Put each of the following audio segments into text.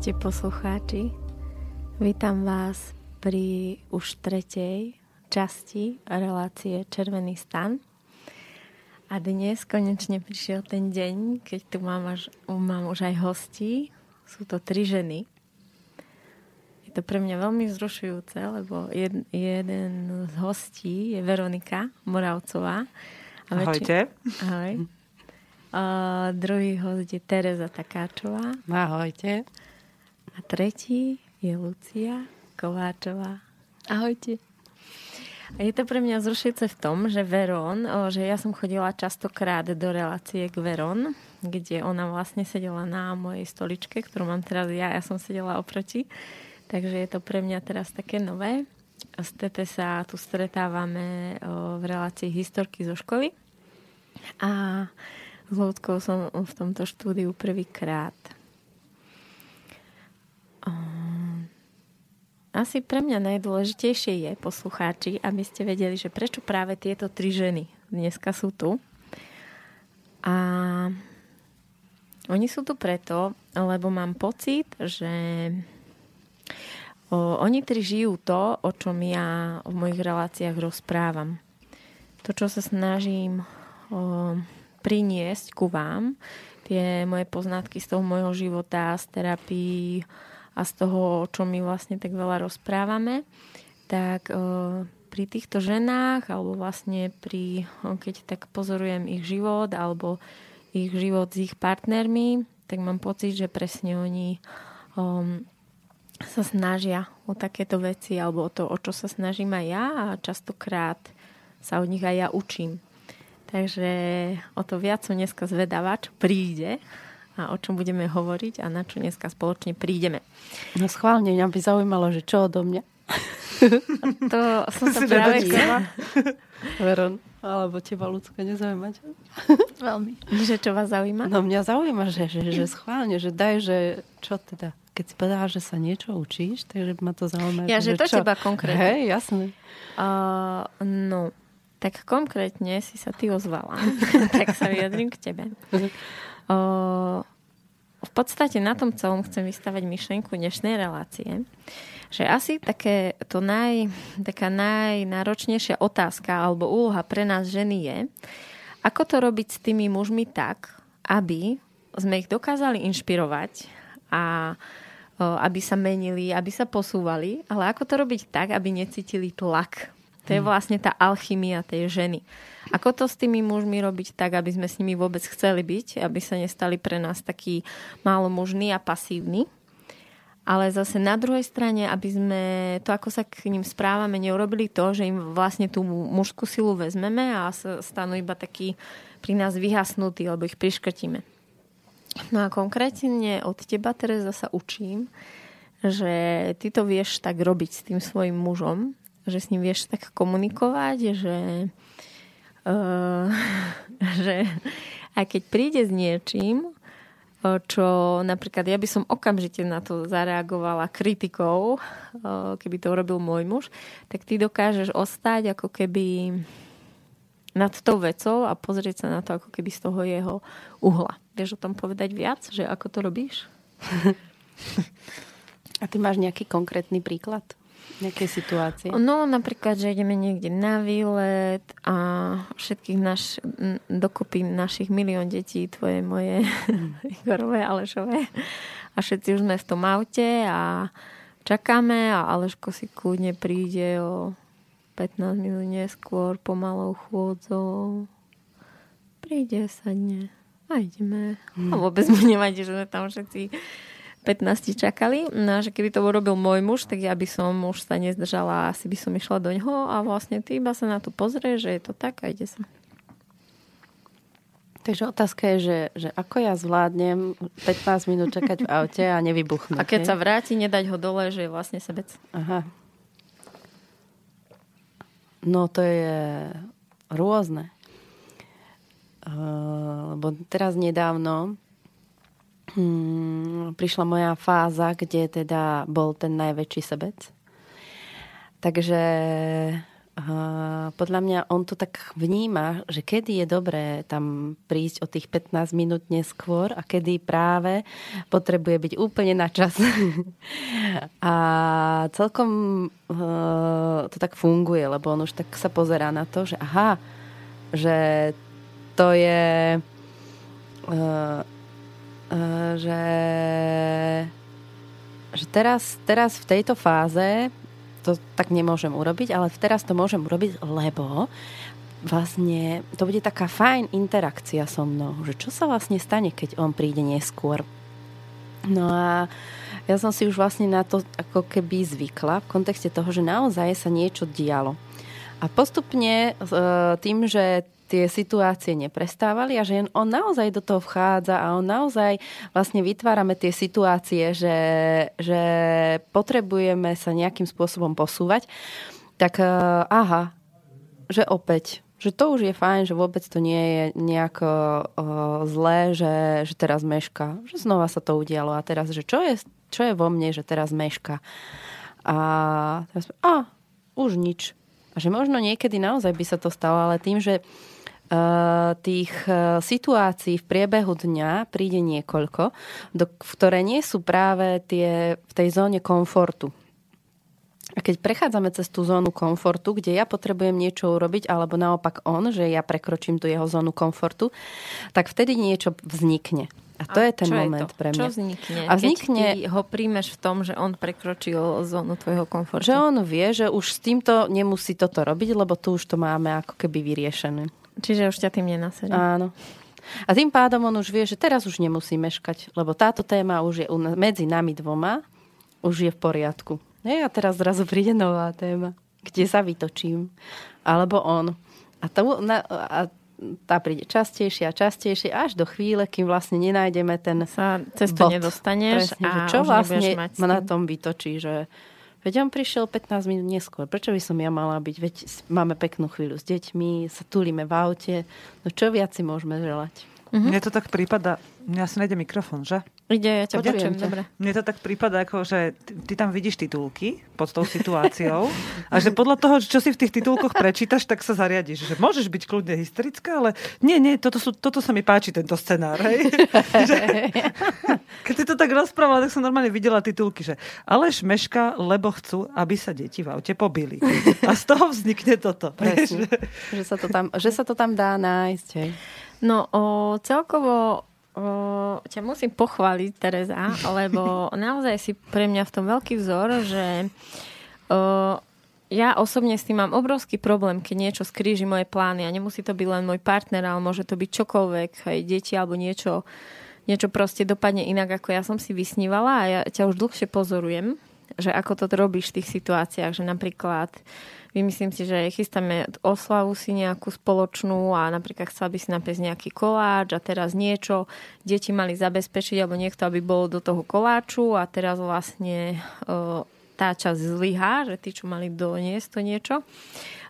Ahojte poslucháči. Vítam vás pri už tretej časti relácie Červený stan. A dnes konečne prišiel ten deň, keď tu mám, až, mám už aj hostí. Sú to tri ženy. Je to pre mňa veľmi vzrušujúce, lebo jed, jeden z hostí je Veronika Moravcová. A Ahojte. Ahoj. A druhý host je Tereza Takáčová. Ahojte. A tretí je Lucia Kováčová. Ahojte. A je to pre mňa zrušujúce v tom, že Veron, že ja som chodila častokrát do relácie k Veron, kde ona vlastne sedela na mojej stoličke, ktorú mám teraz ja, ja som sedela oproti. Takže je to pre mňa teraz také nové. S Tete sa tu stretávame v relácii historky zo školy. A s Lúdkou som v tomto štúdiu prvýkrát. Asi pre mňa najdôležitejšie je, poslucháči, aby ste vedeli, že prečo práve tieto tri ženy dneska sú tu. A oni sú tu preto, lebo mám pocit, že oni tri žijú to, o čom ja v mojich reláciách rozprávam. To, čo sa snažím priniesť ku vám, tie moje poznatky z toho môjho života, z terapii, a z toho, o čom my vlastne tak veľa rozprávame, tak e, pri týchto ženách alebo vlastne pri, keď tak pozorujem ich život alebo ich život s ich partnermi, tak mám pocit, že presne oni um, sa snažia o takéto veci alebo o to, o čo sa snažím aj ja a častokrát sa od nich aj ja učím. Takže o to viac som dneska zvedáva, čo príde a o čom budeme hovoriť a na čo dneska spoločne prídeme. No schválne, mňa by zaujímalo, že čo odo mňa. to som sa práve chcela. Veron, alebo teba ľudské nezaujímať? Veľmi. Že čo vás zaujíma? No mňa zaujíma, že, že, že schválne, že daj, že čo teda, keď si povedala, že sa niečo učíš, takže ma to zaujíma. Ja, že, že to čo? teba konkrétne. Hej, jasné. Uh, no, tak konkrétne si sa ty ozvala. tak sa vyjadrím k tebe. V podstate na tom celom chcem vystavať myšlienku dnešnej relácie, že asi také, to naj, taká najnáročnejšia otázka alebo úloha pre nás ženy je, ako to robiť s tými mužmi tak, aby sme ich dokázali inšpirovať a aby sa menili, aby sa posúvali, ale ako to robiť tak, aby necítili tlak to je vlastne tá alchymia tej ženy. Ako to s tými mužmi robiť tak, aby sme s nimi vôbec chceli byť, aby sa nestali pre nás takí málo mužní a pasívni. Ale zase na druhej strane, aby sme to, ako sa k ním správame, neurobili to, že im vlastne tú mužskú silu vezmeme a stanú iba takí pri nás vyhasnutí, alebo ich priškrtíme. No a konkrétne od teba, Tereza, sa učím, že ty to vieš tak robiť s tým svojim mužom, že s ním vieš tak komunikovať, že, uh, že aj keď príde s niečím, eh, čo napríklad ja by som okamžite na to zareagovala kritikou, eh, keby to urobil môj muž, tak ty dokážeš ostať ako keby nad tou vecou a pozrieť sa na to ako keby z toho jeho uhla. Vieš o tom povedať viac, že ako to robíš? A ty máš nejaký konkrétny príklad? Nejaké situácie? No napríklad, že ideme niekde na výlet a všetkých naš, dokopy našich milión detí, tvoje, moje, Igorové, Alešové a všetci už sme v tom aute a čakáme a Aleško si kľudne príde o 15 minút neskôr pomalou chôdzou. Príde, sadne a ideme. Hmm. A vôbec mu nevadí, že sme tam všetci 15 čakali. No a že keby to urobil môj muž, tak ja by som už sa nezdržala, asi by som išla do ňoho a vlastne ty iba sa na to pozrie, že je to tak a ide sa. Takže otázka je, že, že ako ja zvládnem 15 minút čakať v aute a nevybuchnúť. A keď sa vráti, nedať ho dole, že je vlastne sebec. Aha. No to je rôzne. Uh, lebo teraz nedávno hmm, prišla moja fáza, kde teda bol ten najväčší sebec. Takže podľa mňa on to tak vníma, že kedy je dobré tam prísť o tých 15 minút neskôr a kedy práve potrebuje byť úplne na čas. a celkom to tak funguje, lebo on už tak sa pozerá na to, že aha, že to je že že teraz, teraz v tejto fáze to tak nemôžem urobiť, ale teraz to môžem urobiť, lebo vlastne to bude taká fajn interakcia so mnou, že čo sa vlastne stane, keď on príde neskôr. No a ja som si už vlastne na to ako keby zvykla v kontexte toho, že naozaj sa niečo dialo. A postupne e, tým, že tie situácie neprestávali a že on naozaj do toho vchádza a on naozaj vlastne vytvárame tie situácie, že, že potrebujeme sa nejakým spôsobom posúvať, tak uh, aha, že opäť že to už je fajn, že vôbec to nie je nejak uh, zlé, že, že teraz meška. Že znova sa to udialo a teraz, že čo je, čo je vo mne, že teraz meška. A teraz, a, už nič. A že možno niekedy naozaj by sa to stalo, ale tým, že tých eh, situácií v priebehu dňa príde niekoľko, do, ktoré nie sú práve tie v tej zóne komfortu. A keď prechádzame cez tú zónu komfortu, kde ja potrebujem niečo urobiť, alebo naopak on, že ja prekročím tú jeho zónu komfortu, tak vtedy niečo vznikne. A to a je ten moment je pre mňa. Čo vznikne? A vznikne... Keď ty ho príjmeš v tom, že on prekročil zónu tvojho komfortu. Že on vie, že už s týmto nemusí toto robiť, lebo tu už to máme ako keby vyriešené. Čiže už ťa tým nenasedí. Áno. A tým pádom on už vie, že teraz už nemusí meškať, lebo táto téma už je medzi nami dvoma, už je v poriadku. a teraz zrazu príde nová téma, kde sa vytočím. Alebo on. A, to, na, a tá príde častejšie a častejšie až do chvíle, kým vlastne nenájdeme ten sa cez to nedostaneš Presne, a čo vlastne ma na tom vytočí, že Veď on prišiel 15 minút neskôr. Prečo by som ja mala byť? Veď máme peknú chvíľu s deťmi, sa tulíme v aute. No čo viac si môžeme želať? Mm-hmm. Mne to tak prípada, mňa asi nejde mikrofón, že? Ide, ja ťa počujem, dobre. Mne to tak prípada, ako, že ty, ty tam vidíš titulky pod tou situáciou a že podľa toho, čo si v tých titulkoch prečítaš, tak sa zariadiš. Že môžeš byť kľudne hysterická, ale nie, nie, toto, sú, toto sa mi páči, tento scenár. Hej? že, keď si to tak rozprávala, tak som normálne videla titulky, že Aleš meška, lebo chcú, aby sa deti v aute pobili. A z toho vznikne toto. Presne, že, sa to tam, že sa to tam dá nájsť. Hej. No, o, celkovo o, ťa musím pochváliť, Tereza, lebo naozaj si pre mňa v tom veľký vzor, že o, ja osobne s tým mám obrovský problém, keď niečo skríži moje plány a nemusí to byť len môj partner, ale môže to byť čokoľvek, aj deti alebo niečo, niečo proste dopadne inak, ako ja som si vysnívala a ja ťa už dlhšie pozorujem, že ako to robíš v tých situáciách, že napríklad vymyslím si, že chystáme oslavu si nejakú spoločnú a napríklad chcela by si napiesť nejaký koláč a teraz niečo deti mali zabezpečiť alebo niekto, aby bol do toho koláču a teraz vlastne tá časť zlyhá, že tí, čo mali doniesť to niečo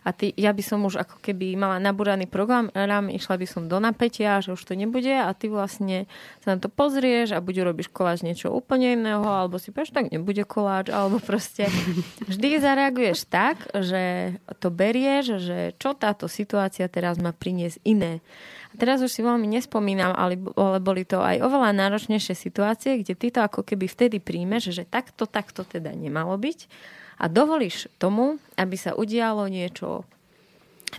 a ty, ja by som už ako keby mala nabúraný program, rám, išla by som do napätia, že už to nebude a ty vlastne sa na to pozrieš a buď urobíš koláč niečo úplne iného, alebo si povieš, tak nebude koláč, alebo proste vždy zareaguješ tak, že to berieš, že čo táto situácia teraz má priniesť iné. A teraz už si veľmi nespomínam, ale, boli to aj oveľa náročnejšie situácie, kde ty to ako keby vtedy príjmeš, že takto, takto teda nemalo byť a dovolíš tomu, aby sa udialo niečo,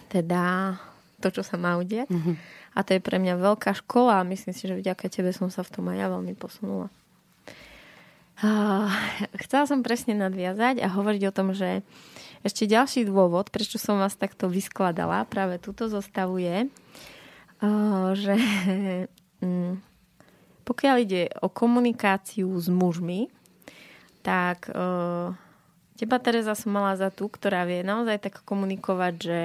teda to, čo sa má udiať. Mm-hmm. A to je pre mňa veľká škola a myslím si, že vďaka tebe som sa v tom aj ja veľmi posunula. chcela som presne nadviazať a hovoriť o tom, že ešte ďalší dôvod, prečo som vás takto vyskladala, práve túto zostavu je, že mm, pokiaľ ide o komunikáciu s mužmi, tak Teba, Tereza, som mala za tú, ktorá vie naozaj tak komunikovať, že,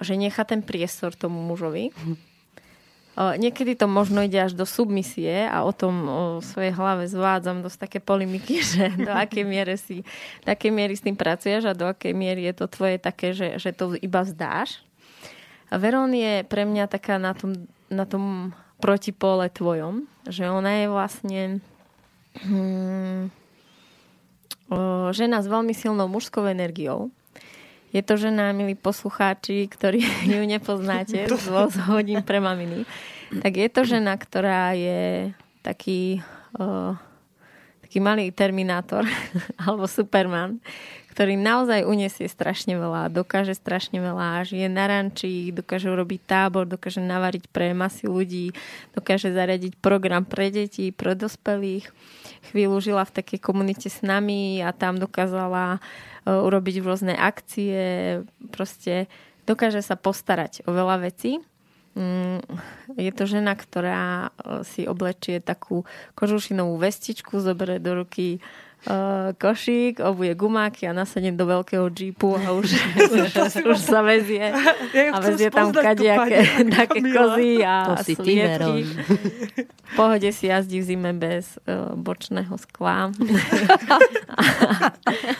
že nechá ten priestor tomu mužovi. Niekedy to možno ide až do submisie a o tom o svojej hlave zvádzam dosť také polimiky, že do akej miery si, do akej miery s tým pracuješ a do akej miery je to tvoje také, že, že to iba vzdáš. A Verón je pre mňa taká na tom, na tom protipole tvojom, že ona je vlastne hmm, žena s veľmi silnou mužskou energiou, Je to žena, milí poslucháči, ktorí ju nepoznáte, z hodín pre maminy. Tak je to žena, ktorá je taký, uh, taký malý terminátor alebo superman, ktorý naozaj uniesie strašne veľa, dokáže strašne veľa, žije na ranči, dokáže urobiť tábor, dokáže navariť pre masy ľudí, dokáže zariadiť program pre deti, pre dospelých. Chvíľu žila v takej komunite s nami a tam dokázala uh, urobiť rôzne akcie, proste dokáže sa postarať o veľa vecí. Mm, je to žena, ktorá uh, si oblečie takú kožušinovú vestičku, zoberie do ruky uh, košík, obuje gumáky a nasadne do veľkého džípu a už, už, už sa vezie. Ja a vezie tam kadejaké také kozy a, a svietky. V pohode si jazdí v zime bez uh, bočného skla.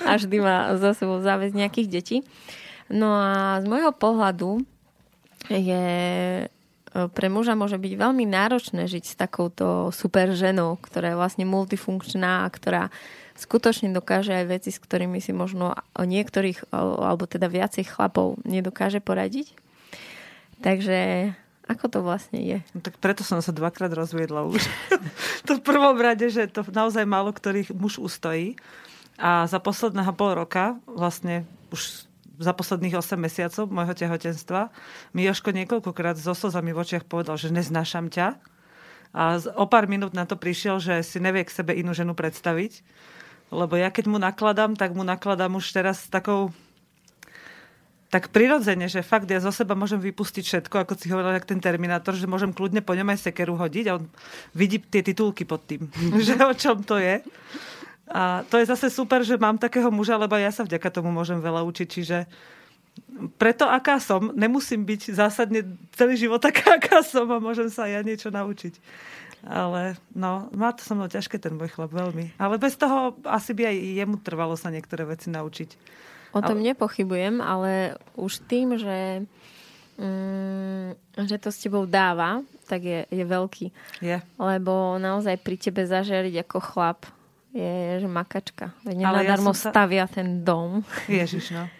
a vždy má za sebou záväz nejakých detí. No a z môjho pohľadu je pre muža môže byť veľmi náročné žiť s takouto super ženou, ktorá je vlastne multifunkčná a ktorá skutočne dokáže aj veci, s ktorými si možno o niektorých, alebo teda viacej chlapov nedokáže poradiť. Takže ako to vlastne je? No, tak preto som sa dvakrát rozviedla už. to v prvom rade, že to naozaj málo ktorých muž ustojí. A za posledného pol roka, vlastne už za posledných 8 mesiacov môjho tehotenstva, mi Joško niekoľkokrát so slzami v očiach povedal, že neznášam ťa. A o pár minút na to prišiel, že si nevie k sebe inú ženu predstaviť lebo ja keď mu nakladám, tak mu nakladám už teraz takou tak prirodzene, že fakt ja zo seba môžem vypustiť všetko, ako si hovorila, jak ten Terminátor, že môžem kľudne po ňom aj sekeru hodiť a on vidí tie titulky pod tým, že o čom to je. A to je zase super, že mám takého muža, lebo ja sa vďaka tomu môžem veľa učiť, čiže preto, aká som, nemusím byť zásadne celý život taká, aká som a môžem sa ja niečo naučiť. Ale no, má to so mnou ťažké ten môj chlap veľmi. Ale bez toho asi by aj jemu trvalo sa niektoré veci naučiť. O tom ale... nepochybujem, ale už tým, že, mm, že to s tebou dáva, tak je, je veľký. Je. Lebo naozaj pri tebe zažeriť ako chlap je že makačka. Nenadarmo ja sa... stavia ten dom. Ježiš, no.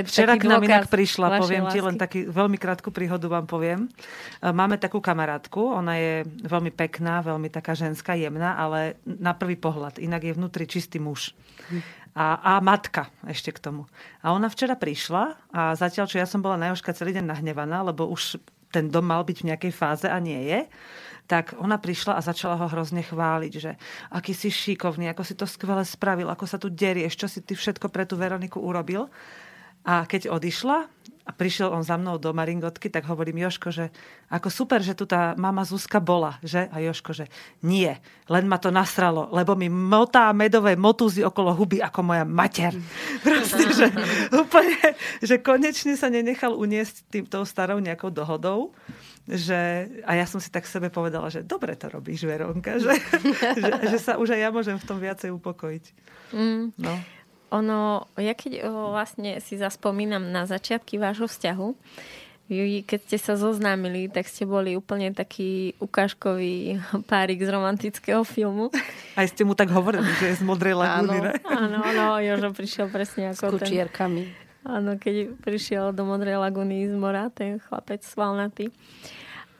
Včera k nám inak prišla, poviem lásky. ti len taký veľmi krátku príhodu vám poviem. E, máme takú kamarátku, ona je veľmi pekná, veľmi taká ženská, jemná, ale na prvý pohľad. Inak je vnútri čistý muž. A, a matka ešte k tomu. A ona včera prišla a zatiaľ, čo ja som bola na Jožka celý deň nahnevaná, lebo už ten dom mal byť v nejakej fáze a nie je, tak ona prišla a začala ho hrozne chváliť, že aký si šikovný, ako si to skvele spravil, ako sa tu derieš, čo si ty všetko pre tú Veroniku urobil. A keď odišla a prišiel on za mnou do Maringotky, tak hovorím Joško, že ako super, že tu tá mama Zuzka bola, že? A Joško, že nie, len ma to nasralo, lebo mi motá medové motúzy okolo huby ako moja mater. Proste, že úplne, že konečne sa nenechal uniesť tým, tou starou nejakou dohodou. Že, a ja som si tak sebe povedala, že dobre to robíš, Veronka, že, že, že sa už aj ja môžem v tom viacej upokojiť. Mm. No. Ono, ja keď vlastne si zaspomínam na začiatky vášho vzťahu, keď ste sa zoznámili, tak ste boli úplne taký ukážkový párik z romantického filmu. Aj ste mu tak hovorili, že je z Modrej lagúny, áno, Áno, áno, Jožo prišiel presne ako S kučierkami. Ten, áno, keď prišiel do Modrej lagúny z mora, ten chlapec svalnatý.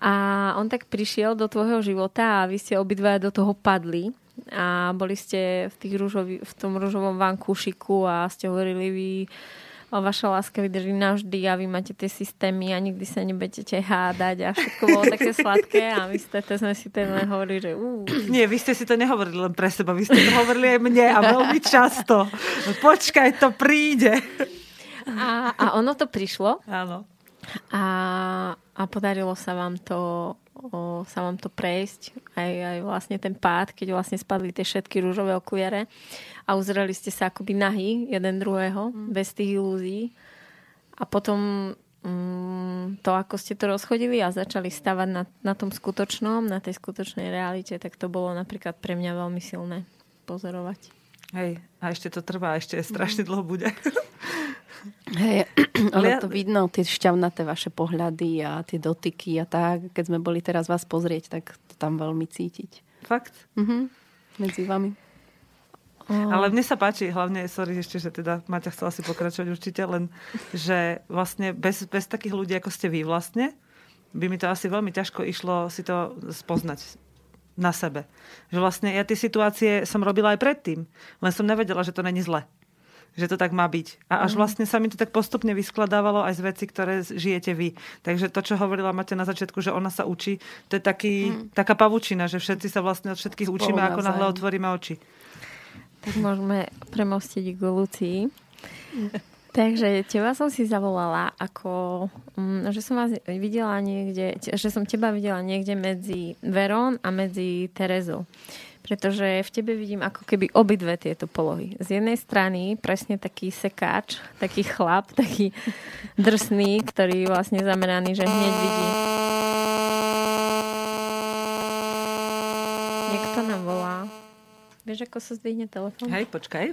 A on tak prišiel do tvojho života a vy ste obidva do toho padli a boli ste v, tých rúžovi, v tom rúžovom vankúšiku a ste hovorili vy vaša láska vydrží navždy a vy máte tie systémy a nikdy sa nebudete hádať a všetko bolo také sladké a my ste, to sme si ten hovorili, že uh. Nie, vy ste si to nehovorili len pre seba, vy ste to hovorili aj mne a veľmi často. Počkaj, to príde. A, a ono to prišlo. Áno. A, a podarilo sa vám to o, sa vám to prejsť, aj, aj vlastne ten pád, keď vlastne spadli tie všetky rúžové okuliare a uzreli ste sa akoby nahý jeden druhého, mm. bez tých ilúzií. A potom mm, to, ako ste to rozchodili a začali stavať na, na tom skutočnom, na tej skutočnej realite, tak to bolo napríklad pre mňa veľmi silné pozorovať. Hej, a ešte to trvá, ešte strašne dlho bude. Hej, ale to vidno, tie šťavnaté vaše pohľady a tie dotyky a tak. Keď sme boli teraz vás pozrieť, tak to tam veľmi cítiť. Fakt? Mhm. Medzi vami. Ale mne sa páči, hlavne, sorry ešte, že teda Maťa chcela si pokračovať určite, len že vlastne bez, bez takých ľudí, ako ste vy vlastne, by mi to asi veľmi ťažko išlo si to spoznať na sebe. Že vlastne ja tie situácie som robila aj predtým, len som nevedela, že to není zle že to tak má byť. A až mhm. vlastne sa mi to tak postupne vyskladávalo aj z veci, ktoré žijete vy. Takže to, čo hovorila Maťa na začiatku, že ona sa učí, to je taký, mm. taká pavučina, že všetci sa vlastne od všetkých Spolu učíme, ako náhle otvoríme oči. Tak môžeme premostiť k Lucii. Takže teba som si zavolala, ako, mm, že som vás videla niekde, že som teba videla niekde medzi Verón a medzi Terezou. Pretože v tebe vidím ako keby obidve tieto polohy. Z jednej strany presne taký sekáč, taký chlap, taký drsný, ktorý vlastne zameraný, že hneď vidí. Niekto nám volá. Vieš, ako sa zdvihne telefón? Hej, počkaj.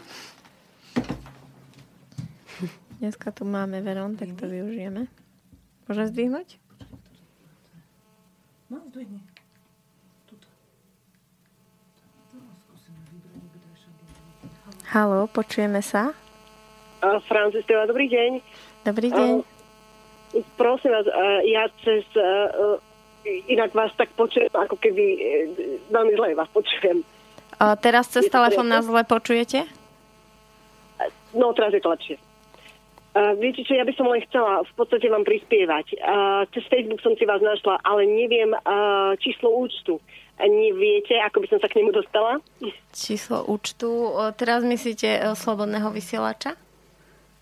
Dneska tu máme Veron, tak to využijeme. Môžem zdvihnúť? No, zdvihni. Halo, počujeme sa? Francistéva, dobrý deň. Dobrý deň. Uh, prosím vás, uh, ja cez... Uh, inak vás tak počujem, ako keby uh, veľmi zle vás počujem. Uh, teraz cez telefón nás zle počujete? No, teraz je to lepšie. Uh, viete čo, ja by som len chcela v podstate vám prispievať. Uh, cez Facebook som si vás našla, ale neviem uh, číslo účtu. Neviete, ako by som sa k nemu dostala? Číslo účtu. Uh, teraz myslíte uh, slobodného vysielača?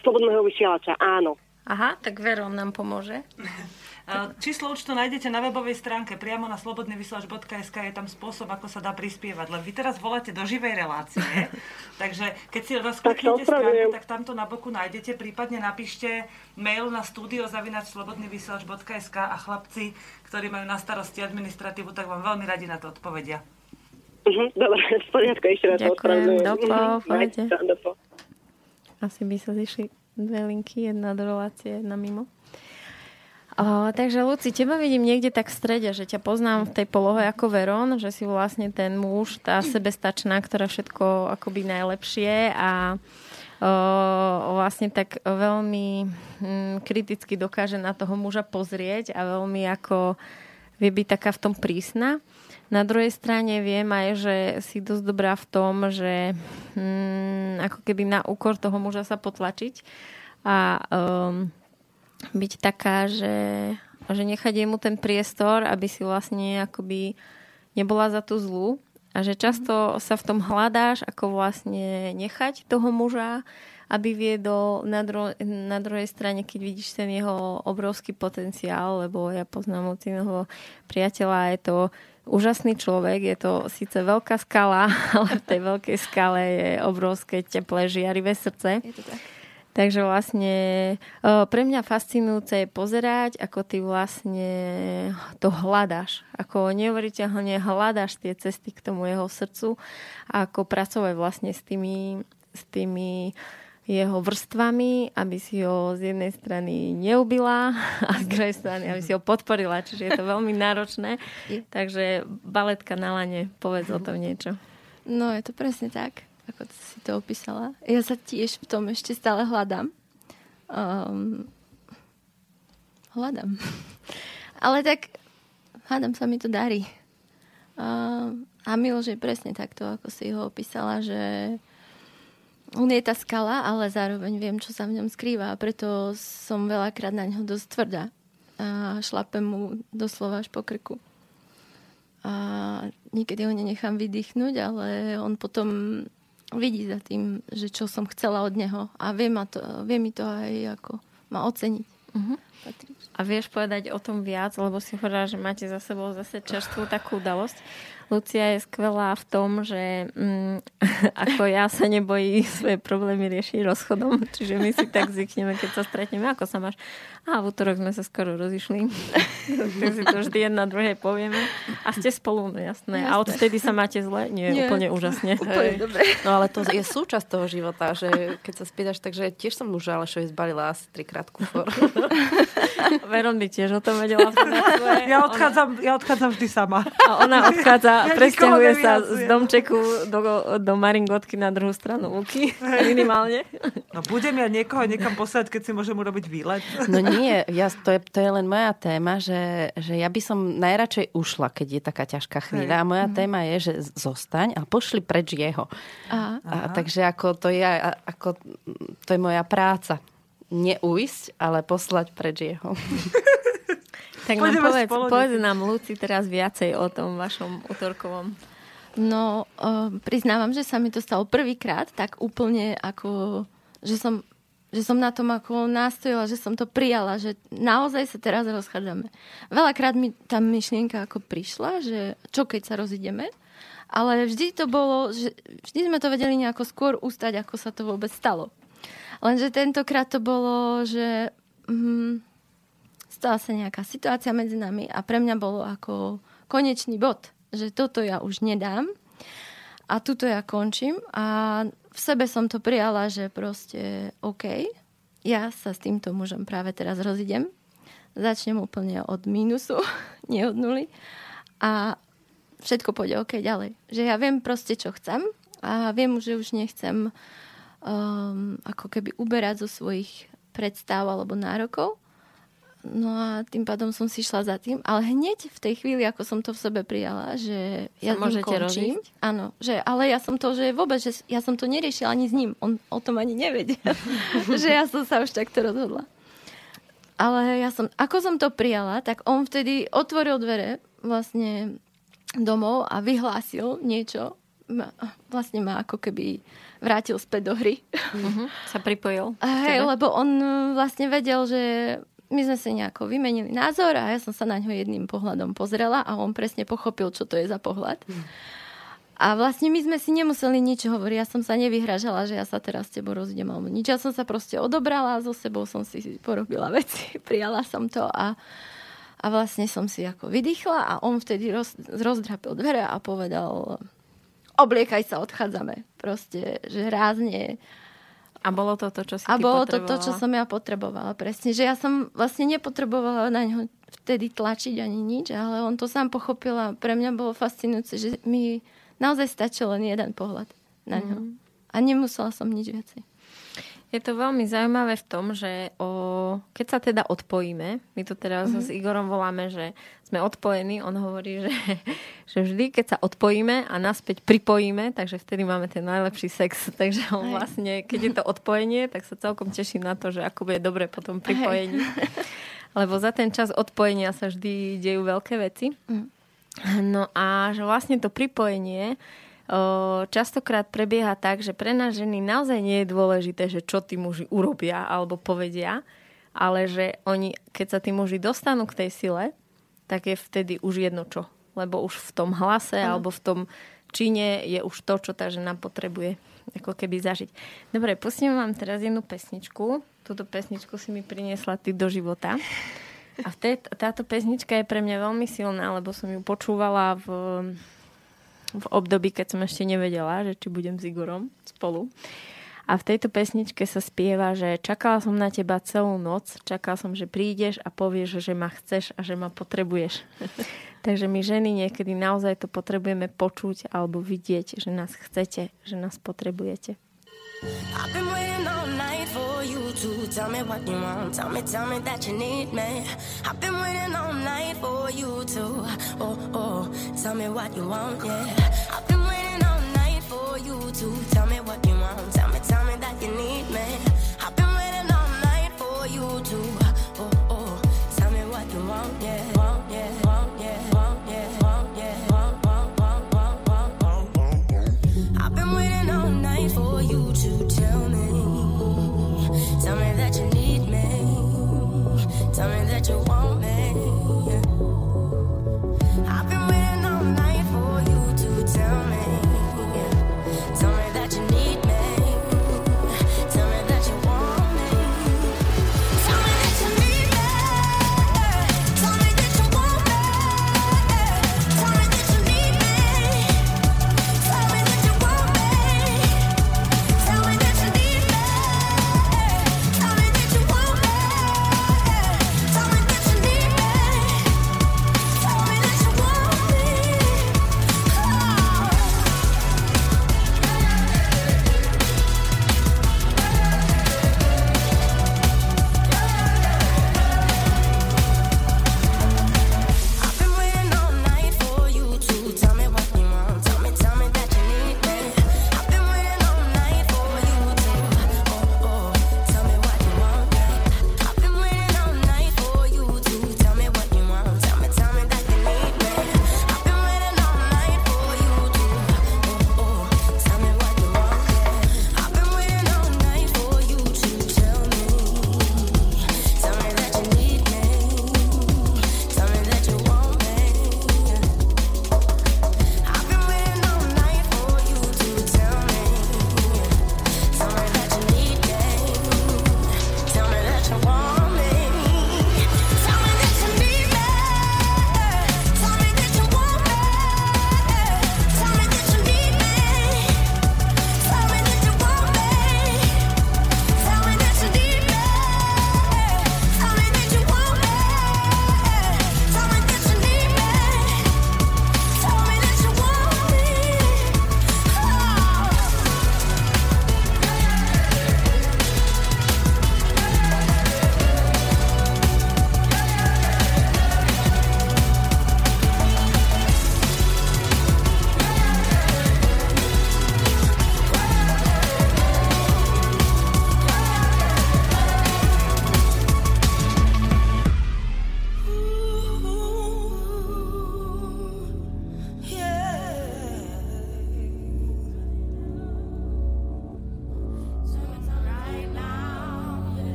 Slobodného vysielača, áno. Aha, tak Verom nám pomôže. Číslo účtu nájdete na webovej stránke priamo na slobodnyvysielač.sk je tam spôsob, ako sa dá prispievať. Len vy teraz voláte do živej relácie, takže keď si rozkliknete stránku, tak tamto na boku nájdete, prípadne napíšte mail na studiozavinačslobodnyvysielač.sk a chlapci, ktorí majú na starosti administratívu, tak vám veľmi radi na to odpovedia. Uh-huh, dobre, v poriadku, ešte raz Ďakujem, dopo, dopo. Asi by sa zišli dve linky, jedna do relácie, jedna mimo. O, takže Luci, teba vidím niekde tak v strede, že ťa poznám v tej polohe ako Veron, že si vlastne ten muž, tá sebestačná, ktorá všetko akoby najlepšie a o, vlastne tak veľmi hm, kriticky dokáže na toho muža pozrieť a veľmi ako vie byť taká v tom prísna. Na druhej strane viem aj, že si dosť dobrá v tom, že hm, ako keby na úkor toho muža sa potlačiť a um, byť taká, že, že nechať jemu ten priestor, aby si vlastne akoby nebola za tú zlú a že často sa v tom hľadáš, ako vlastne nechať toho muža, aby viedol na, dru- na druhej strane, keď vidíš ten jeho obrovský potenciál, lebo ja poznám Luciného priateľa, je to úžasný človek, je to síce veľká skala, ale v tej veľkej skale je obrovské teplé, žiarivé srdce. Je to tak Takže vlastne pre mňa fascinujúce je pozerať, ako ty vlastne to hľadaš. Ako neuveriteľne hľadaš tie cesty k tomu jeho srdcu a ako pracovať vlastne s tými, s tými jeho vrstvami, aby si ho z jednej strany neubila a z druhej strany, aby si ho podporila. Čiže je to veľmi náročné. Takže baletka na lane, povedz o tom niečo. No, je to presne tak ako si to opísala. Ja sa tiež v tom ešte stále hľadám. Um, hľadám. Ale tak hľadám sa mi to darí. Um, a Miloš je presne takto, ako si ho opísala, že on je tá skala, ale zároveň viem, čo sa v ňom skrýva a preto som veľakrát na ňo dosť tvrdá. A šlapem mu doslova až po krku. A niekedy ho nenechám vydýchnuť, ale on potom vidí za tým, že čo som chcela od neho a vie, ma to, vie mi to aj ako ma oceniť. Uh-huh. A vieš povedať o tom viac, lebo si hovorila, že máte za sebou zase čerstvú takú udalosť. Lucia je skvelá v tom, že mm, ako ja sa nebojí svoje problémy riešiť rozchodom, čiže my si tak zvykneme, keď sa stretneme, ako sa máš. A v útorok sme sa skoro rozišli. tak si to vždy jedna druhej povieme. A ste spolu, no jasné. jasné. A odtedy sa máte zle? Nie, Nie. úplne úžasne. Úplne dobre. No ale to je súčasť toho života, že keď sa spýtaš, takže tiež som muža, ale čo je zbalila asi trikrát kufor. Veron by tiež o tom vedela. Ja odchádzam, ja odchádzam vždy sama. A ona odchádza a presťahuje sa z domčeku do, do Maringotky na druhú stranu Luky. Minimálne. No budem ja niekoho niekam poslať, keď si môžem urobiť výlet. No nie, ja, to, je, to je len moja téma, že, že ja by som najradšej ušla, keď je taká ťažká chvíľa. A moja téma je, že zostaň a pošli preč jeho. A, A, takže ako to je, ako, to je moja práca. Neujsť, ale poslať preč jeho. Tak nám povedz, povedz nám, Luci, teraz viacej o tom vašom útorkovom. No, uh, priznávam, že sa mi to stalo prvýkrát, tak úplne ako, že som, že som na tom ako nástojila, že som to prijala, že naozaj sa teraz rozchádzame. Veľakrát mi tá myšlienka ako prišla, že čo keď sa rozideme, ale vždy to bolo, že vždy sme to vedeli nejako skôr ustať, ako sa to vôbec stalo. Lenže tentokrát to bolo, že mm, stala sa nejaká situácia medzi nami a pre mňa bolo ako konečný bod, že toto ja už nedám a tuto ja končím a v sebe som to prijala, že proste OK, ja sa s týmto mužom práve teraz rozidem, začnem úplne od mínusu, nie od nuly. A všetko pôjde OK ďalej. Že ja viem proste, čo chcem a viem, že už nechcem um, ako keby uberať zo svojich predstav alebo nárokov, No a tým pádom som si šla za tým, ale hneď v tej chvíli, ako som to v sebe prijala, že ja môžete končím, rozísť? áno, že, ale ja som to, že vôbec, že ja som to neriešila ani s ním, on o tom ani nevedel, že ja som sa už takto rozhodla. Ale ja som, ako som to prijala, tak on vtedy otvoril dvere vlastne domov a vyhlásil niečo, vlastne ma ako keby vrátil späť do hry. Uh-huh. Sa pripojil. Hej, lebo on vlastne vedel, že my sme si nejako vymenili názor a ja som sa na ňo jedným pohľadom pozrela a on presne pochopil, čo to je za pohľad. Mm. A vlastne my sme si nemuseli nič hovoriť. Ja som sa nevyhražala, že ja sa teraz s tebou rozidem alebo nič. Ja som sa proste odobrala a so sebou som si porobila veci. Prijala som to a, a vlastne som si ako vydýchla a on vtedy roz, rozdrapil dvere a povedal obliekaj sa, odchádzame. Proste, že rázne a bolo to to, čo si A bolo to to, čo som ja potrebovala, presne. Že ja som vlastne nepotrebovala na ňo vtedy tlačiť ani nič, ale on to sám pochopil a pre mňa bolo fascinujúce, že mi naozaj stačil len jeden pohľad na ňo. Mm. A nemusela som nič viacej. Je to veľmi zaujímavé v tom, že o, keď sa teda odpojíme, my to teraz mm-hmm. s Igorom voláme, že sme odpojení, on hovorí, že, že vždy, keď sa odpojíme a naspäť pripojíme, takže vtedy máme ten najlepší sex. Takže on vlastne, keď je to odpojenie, tak sa celkom teším na to, že ako bude dobre po tom pripojení. Lebo za ten čas odpojenia sa vždy dejú veľké veci. Mm. No a že vlastne to pripojenie častokrát prebieha tak, že pre nás ženy naozaj nie je dôležité, že čo tí muži urobia alebo povedia, ale že oni, keď sa tí muži dostanú k tej sile, tak je vtedy už jedno čo. Lebo už v tom hlase mm. alebo v tom čine je už to, čo tá žena potrebuje ako keby zažiť. Dobre, pustím vám teraz jednu pesničku. Túto pesničku si mi priniesla ty do života. A v táto pesnička je pre mňa veľmi silná, lebo som ju počúvala v v období, keď som ešte nevedela, že či budem s Igorom spolu. A v tejto pesničke sa spieva, že čakala som na teba celú noc, čakala som, že prídeš a povieš, že ma chceš a že ma potrebuješ. Takže my ženy niekedy naozaj to potrebujeme počuť alebo vidieť, že nás chcete, že nás potrebujete. I've been waiting all night for you to tell me what you want. Tell me, tell me that you need me. I've been waiting all night for you to, oh, oh, tell me what you want, yeah. I've been waiting all night for you to tell me what you want. Tell me, tell me that you need me. I've been waiting all night for you to, graduate.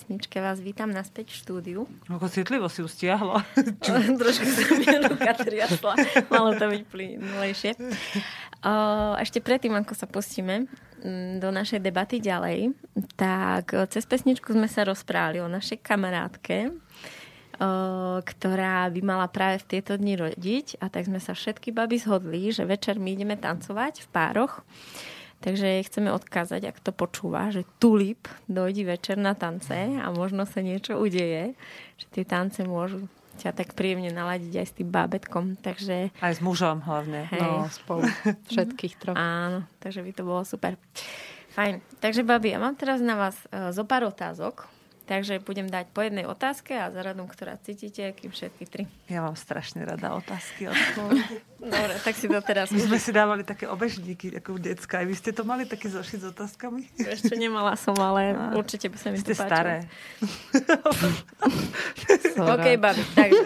Pesničke vás vítam naspäť v štúdiu. Ako citlivo si ju stiahla. Trošku sa mi ruka triasla. Malo to byť plynulejšie. Ešte predtým, ako sa pustíme mm, do našej debaty ďalej, tak cez pesničku sme sa rozprávali o našej kamarátke, ktorá by mala práve v tieto dni rodiť a tak sme sa všetky baby zhodli, že večer my ideme tancovať v pároch Takže chceme odkázať, ak to počúva, že tulip dojde večer na tance a možno sa niečo udeje, že tie tance môžu ťa tak príjemne naladiť aj s tým bábetkom. Takže... Aj s mužom hlavne. Hej. No, spolu. Všetkých troch. Áno, takže by to bolo super. Fajn. Takže, babi, ja mám teraz na vás uh, zo pár otázok. Takže budem dať po jednej otázke a za radom, ktorá cítite, kým všetky tri. Ja mám strašne rada otázky. Dobre, tak si to teraz... My sme si dávali také obežníky ako decka. Aj vy ste to mali také zošiť s otázkami? Ešte nemala som, ale a, určite by sa mi ste to páčilo. staré. OK, babi, takže.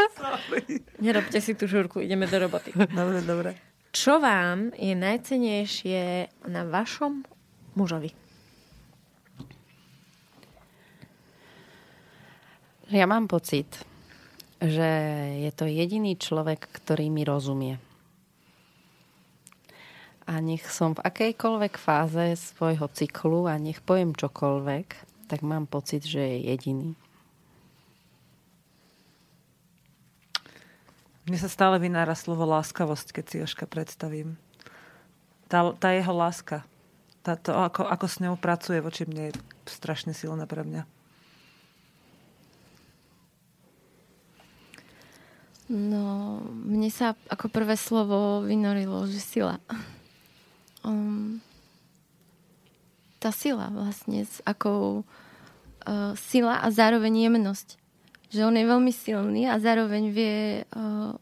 Nerobte si tú žurku, ideme do roboty. Dobre, dobre. Čo vám je najcenejšie na vašom mužovi? Ja mám pocit, že je to jediný človek, ktorý mi rozumie. A nech som v akejkoľvek fáze svojho cyklu a nech poviem čokoľvek, tak mám pocit, že je jediný. Mne sa stále vynára slovo láskavosť, keď si Joška predstavím. Tá, tá jeho láska, tá, to, ako, ako s ňou pracuje voči mne, je strašne silná pre mňa. No, mne sa ako prvé slovo vynorilo, že sila. Um, tá sila vlastne, s uh, sila a zároveň jemnosť. Že on je veľmi silný a zároveň vie uh,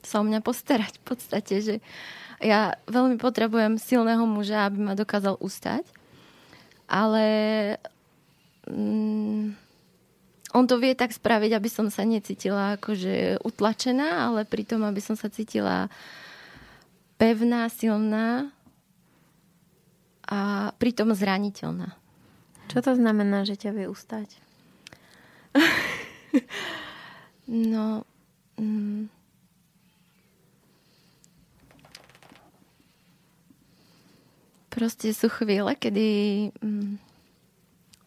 sa o mňa postarať v podstate, že ja veľmi potrebujem silného muža, aby ma dokázal ustať, ale um, on to vie tak spraviť, aby som sa necítila akože utlačená, ale pritom, aby som sa cítila pevná, silná a pritom zraniteľná. Čo to znamená, že ťa vie ustať? no... Mm, proste sú chvíle, kedy mm,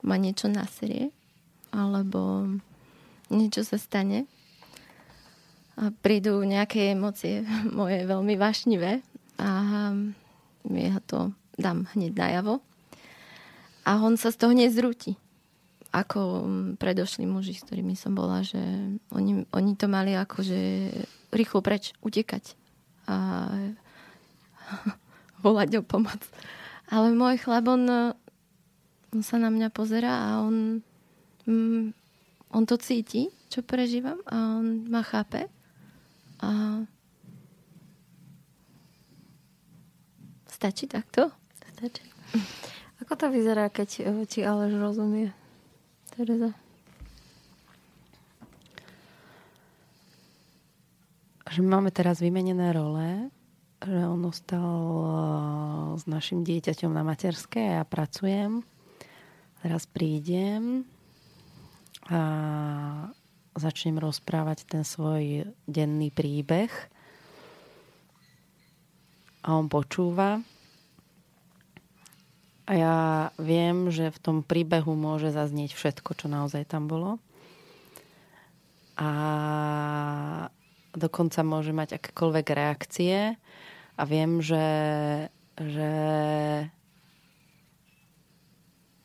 ma niečo naserie alebo niečo sa stane a prídu nejaké emócie moje veľmi vášnivé a ja to dám hneď najavo. A on sa z toho nezrúti. Ako predošli muži, s ktorými som bola, že oni, oni to mali ako, že rýchlo preč, utekať a volať o pomoc. Ale môj chlap, on, on sa na mňa pozera a on mm, on to cíti, čo prežívam a on ma chápe. A stačí takto? Stačí. Ako to vyzerá, keď eh, ti Aleš rozumie, Tereza? Že máme teraz vymenené role, že on ostal eh, s našim dieťaťom na materskej a ja pracujem. Teraz prídem, a začnem rozprávať ten svoj denný príbeh. A on počúva. A ja viem, že v tom príbehu môže zaznieť všetko, čo naozaj tam bolo. A dokonca môže mať akékoľvek reakcie. A viem, že, že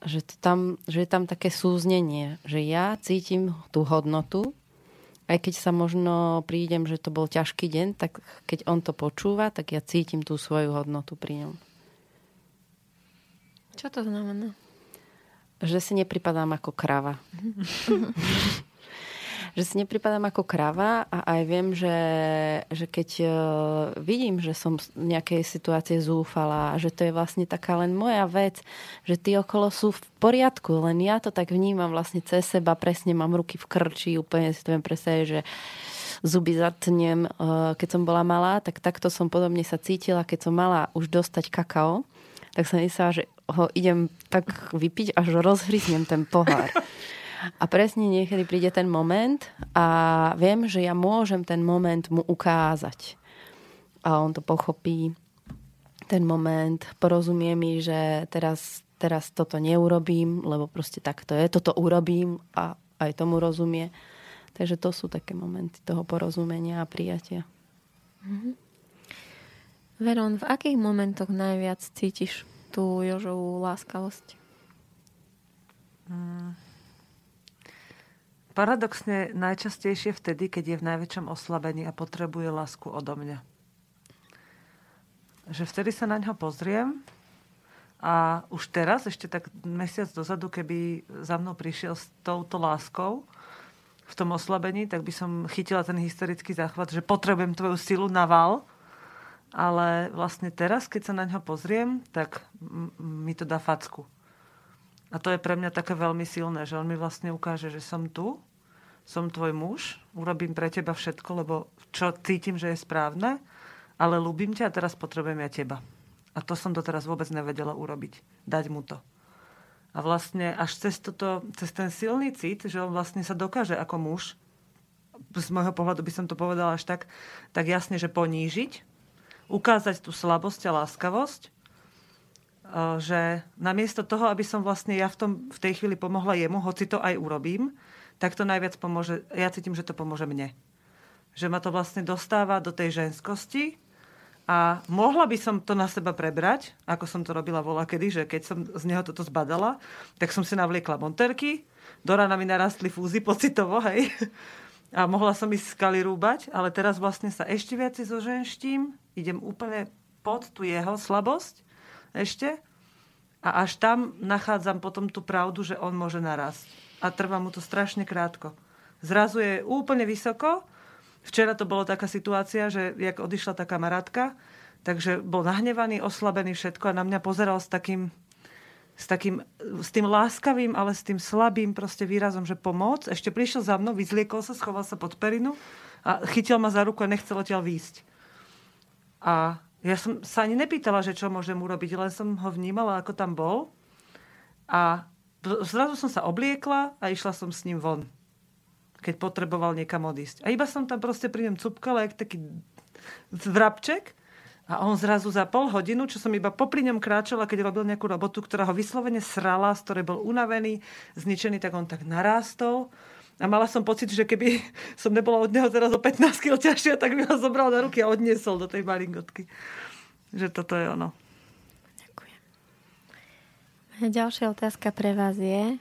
že, to tam, že je tam také súznenie, že ja cítim tú hodnotu, aj keď sa možno prídem, že to bol ťažký deň, tak keď on to počúva, tak ja cítim tú svoju hodnotu pri ňom. Čo to znamená? Že si nepripadám ako krava. že si nepripadám ako krava a aj viem, že, že keď uh, vidím, že som v nejakej situácii zúfala že to je vlastne taká len moja vec, že tí okolo sú v poriadku, len ja to tak vnímam vlastne cez seba, presne mám ruky v krči, úplne si to viem predstaviť, že zuby zatnem, uh, keď som bola malá, tak takto som podobne sa cítila, keď som mala už dostať kakao, tak som myslela, že ho idem tak vypiť, až rozhryznem ten pohár. A presne niekedy príde ten moment a viem, že ja môžem ten moment mu ukázať. A on to pochopí, ten moment, porozumie mi, že teraz, teraz toto neurobím, lebo proste tak to je, toto urobím a aj tomu rozumie. Takže to sú také momenty toho porozumenia a prijatia. Mm-hmm. Veron, v akých momentoch najviac cítiš tú Jožovú láskavosť? Mm. Paradoxne najčastejšie vtedy, keď je v najväčšom oslabení a potrebuje lásku odo mňa. Že vtedy sa na ňo pozriem a už teraz, ešte tak mesiac dozadu, keby za mnou prišiel s touto láskou, v tom oslabení, tak by som chytila ten hysterický záchvat, že potrebujem tvoju silu na val. Ale vlastne teraz, keď sa na ňo pozriem, tak mi to dá facku. A to je pre mňa také veľmi silné, že on mi vlastne ukáže, že som tu, som tvoj muž, urobím pre teba všetko, lebo čo cítim, že je správne, ale ľúbim ťa a teraz potrebujem ja teba. A to som doteraz vôbec nevedela urobiť. Dať mu to. A vlastne až cez, toto, cez ten silný cit, že on vlastne sa dokáže ako muž, z môjho pohľadu by som to povedala až tak, tak jasne, že ponížiť, ukázať tú slabosť a láskavosť, že namiesto toho, aby som vlastne ja v, tom, v tej chvíli pomohla jemu, hoci to aj urobím, tak to najviac pomôže, ja cítim, že to pomôže mne. Že ma to vlastne dostáva do tej ženskosti, a mohla by som to na seba prebrať, ako som to robila vola kedy, že keď som z neho toto zbadala, tak som si navliekla monterky, do rána mi narastli fúzy pocitovo, hej. A mohla som ísť skaly rúbať, ale teraz vlastne sa ešte viac zoženštím, idem úplne pod tú jeho slabosť ešte a až tam nachádzam potom tú pravdu, že on môže narásť. A trvá mu to strašne krátko. Zrazu je úplne vysoko, Včera to bolo taká situácia, že jak odišla tá kamarátka, takže bol nahnevaný, oslabený všetko a na mňa pozeral s takým, s takým, s tým láskavým, ale s tým slabým proste výrazom, že pomoc. Ešte prišiel za mnou, vyzliekol sa, schoval sa pod perinu a chytil ma za ruku a nechcel odtiaľ výjsť. A ja som sa ani nepýtala, že čo môžem urobiť, len som ho vnímala, ako tam bol. A zrazu som sa obliekla a išla som s ním von keď potreboval niekam odísť. A iba som tam proste pri ňom cupkala, jak taký vrabček. A on zrazu za pol hodinu, čo som iba popri ňom kráčala, keď robil nejakú robotu, ktorá ho vyslovene srala, z ktorej bol unavený, zničený, tak on tak narástol. A mala som pocit, že keby som nebola od neho teraz o 15 kg ťažšia, tak by ho zobral na ruky a odniesol do tej malingotky. Že toto je ono. Ďakujem. Ďalšia otázka pre vás je,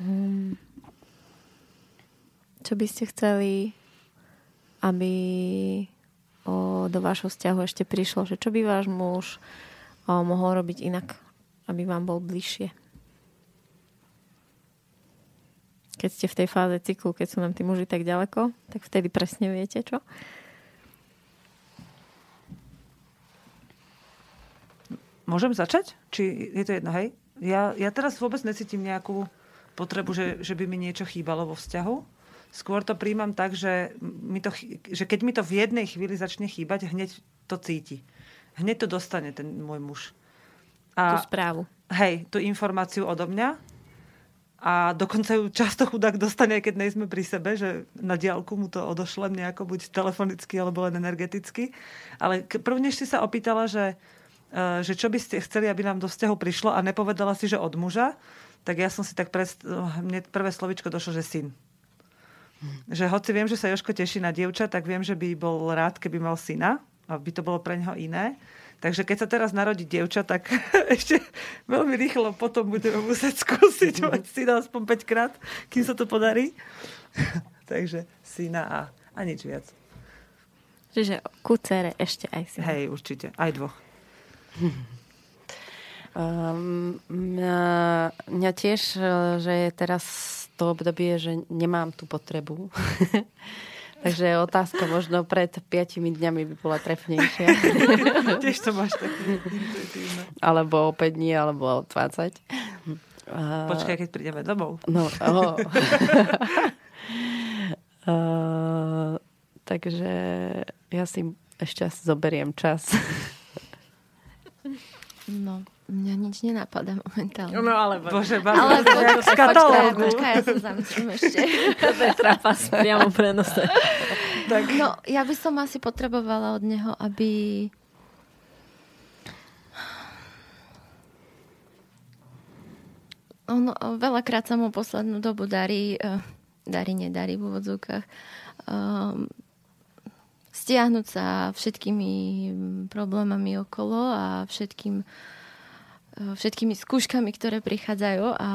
um, čo by ste chceli, aby o, do vášho vzťahu ešte prišlo? Že čo by váš muž o, mohol robiť inak, aby vám bol bližšie? Keď ste v tej fáze cyklu, keď sú nám tí muži tak ďaleko, tak vtedy presne viete, čo? Môžem začať? Či je to jedno, hej? Ja, ja teraz vôbec necítim nejakú potrebu, že, že by mi niečo chýbalo vo vzťahu Skôr to príjmam tak, že, mi to, že keď mi to v jednej chvíli začne chýbať, hneď to cíti. Hneď to dostane ten môj muž. A, tú správu. Hej, tú informáciu odo mňa. A dokonca ju často chudák dostane, keď nejsme pri sebe, že na diálku mu to odošlem nejako, buď telefonicky, alebo len energeticky. Ale prvnež si sa opýtala, že, e, že čo by ste chceli, aby nám do vzťahu prišlo a nepovedala si, že od muža, tak ja som si tak pres... mne prvé slovičko došlo, že syn. Že hoci viem, že sa Joško teší na dievča, tak viem, že by bol rád, keby mal syna. A by to bolo pre neho iné. Takže keď sa teraz narodí dievča, tak ešte veľmi rýchlo potom budeme musieť skúsiť mať syna aspoň 5 krát, kým sa to podarí. Takže syna a, a nič viac. Čiže ku cere ešte aj syna. Hej, určite. Aj dvoch. Um, mňa, mňa tiež, že je teraz to obdobie, že nemám tú potrebu. Takže otázka možno pred 5 dňami by bola trefnejšia. Tiež to máš také Alebo o 5 dní, alebo o 20. Počkaj, keď prídeme domov. No, oh. uh, takže ja si ešte zoberiem čas. Mňa nič nenapadá momentálne. No ale... Bože, Ale Barbara, jak z počkaj, katalógu. počkaj, ja sa zamyslím ešte. To je trapas priamo prenose. No, ja by som asi potrebovala od neho, aby... On veľakrát sa mu poslednú dobu darí, uh, darí, nedarí v úvodzovkách, um, stiahnuť sa všetkými problémami okolo a všetkým eh, všetkými skúškami, ktoré prichádzajú a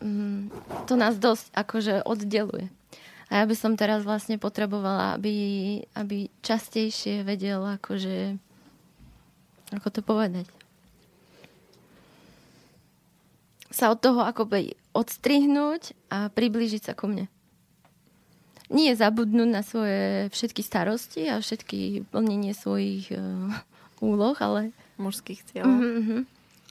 mm, to nás dosť akože oddeluje. A ja by som teraz vlastne potrebovala, aby, aby častejšie vedel akože ako to povedať sa od toho akoby odstrihnúť a priblížiť sa ku mne nie zabudnúť na svoje všetky starosti a všetky plnenie svojich uh, úloh, ale... Mužských cieľov. Uh-huh.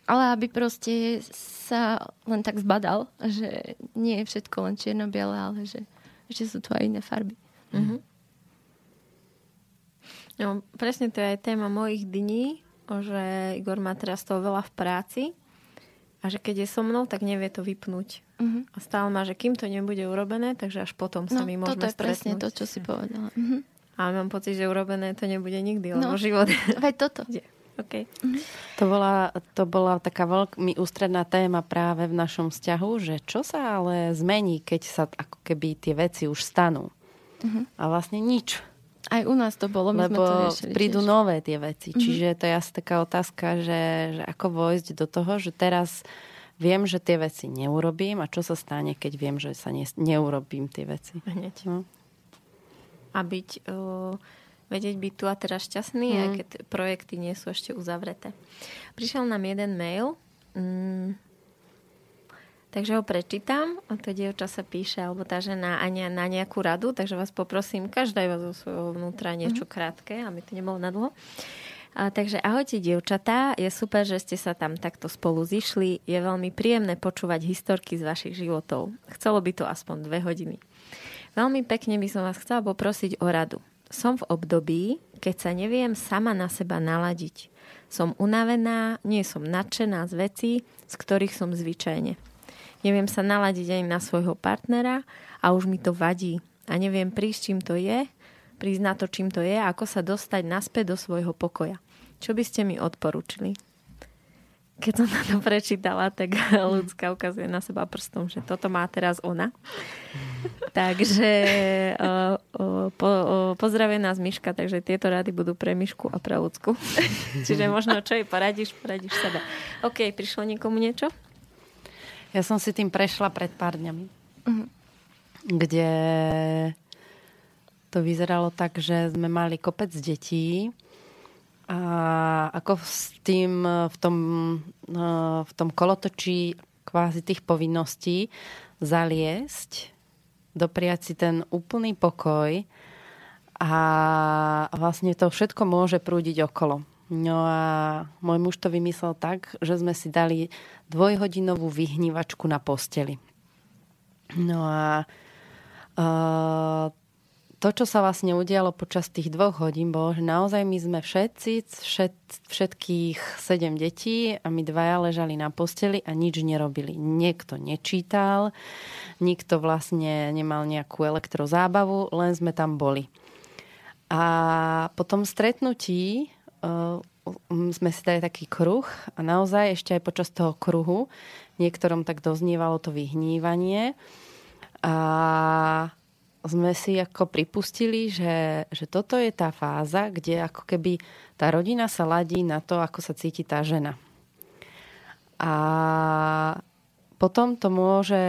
Ale aby proste sa len tak zbadal, že nie je všetko len čierno-biele, ale že, že sú tu aj iné farby. Uh-huh. No, presne to je aj téma mojich dní, že Igor má teraz toho veľa v práci a že keď je so mnou, tak nevie to vypnúť. Uh-huh. A stále má, že kým to nebude urobené, takže až potom sa no, my môžeme toto je stretnúť. presne to, čo si povedala. Uh-huh. Ale mám pocit, že urobené to nebude nikdy, lebo no, život... Veď toto. Okay. To, bola, to bola taká veľmi ústredná téma práve v našom vzťahu, že čo sa ale zmení, keď sa ako keby tie veci už stanú. Uh-huh. A vlastne nič. Aj u nás to bolo, my Lebo sme to riešili prídu tiež. nové tie veci. Mhm. Čiže to je asi taká otázka, že, že ako vojsť do toho, že teraz viem, že tie veci neurobím a čo sa stane, keď viem, že sa ne, neurobím tie veci. Hneď. No. A byť, uh, vedieť byť tu a teraz šťastný, Mm. aj keď projekty nie sú ešte uzavreté. Prišiel nám jeden mail, mm, takže ho prečítam. A to dievča sa píše, alebo tá žena Ania na nejakú radu, takže vás poprosím, každá iba zo svojho vnútra niečo krátke, aby to nebolo nadlho. A, takže ahojte dievčatá, je super, že ste sa tam takto spolu zišli. Je veľmi príjemné počúvať historky z vašich životov. Chcelo by to aspoň dve hodiny. Veľmi pekne by som vás chcela poprosiť o radu. Som v období, keď sa neviem sama na seba naladiť. Som unavená, nie som nadšená z vecí, z ktorých som zvyčajne. Neviem sa naladiť ani na svojho partnera a už mi to vadí. A neviem prísť, čím to je, prísť na to, čím to je ako sa dostať naspäť do svojho pokoja. Čo by ste mi odporúčili? Keď som to prečítala, tak ľudská ukazuje na seba prstom, že toto má teraz ona. takže uh, uh, po, uh, pozdravuje nás Miška, takže tieto rady budú pre Mišku a pre ľudsku. Čiže možno čo jej poradíš, poradíš sebe. OK, prišlo niekomu niečo? Ja som si tým prešla pred pár dňami, uh-huh. kde to vyzeralo tak, že sme mali kopec detí a ako s tým v tom, v tom kolotočí kvázi tých povinností zaliesť, dopriať si ten úplný pokoj a vlastne to všetko môže prúdiť okolo. No a môj muž to vymyslel tak, že sme si dali dvojhodinovú vyhnívačku na posteli. No a uh, to, čo sa vlastne udialo počas tých dvoch hodín, bolo, že naozaj my sme všetci, všet, všetkých sedem detí a my dvaja ležali na posteli a nič nerobili. Niekto nečítal, nikto vlastne nemal nejakú elektrozábavu, len sme tam boli. A po tom stretnutí uh, sme si dali taký kruh a naozaj ešte aj počas toho kruhu niektorom tak doznívalo to vyhnívanie a sme si ako pripustili, že, že toto je tá fáza, kde ako keby tá rodina sa ladí na to, ako sa cíti tá žena. A potom to môže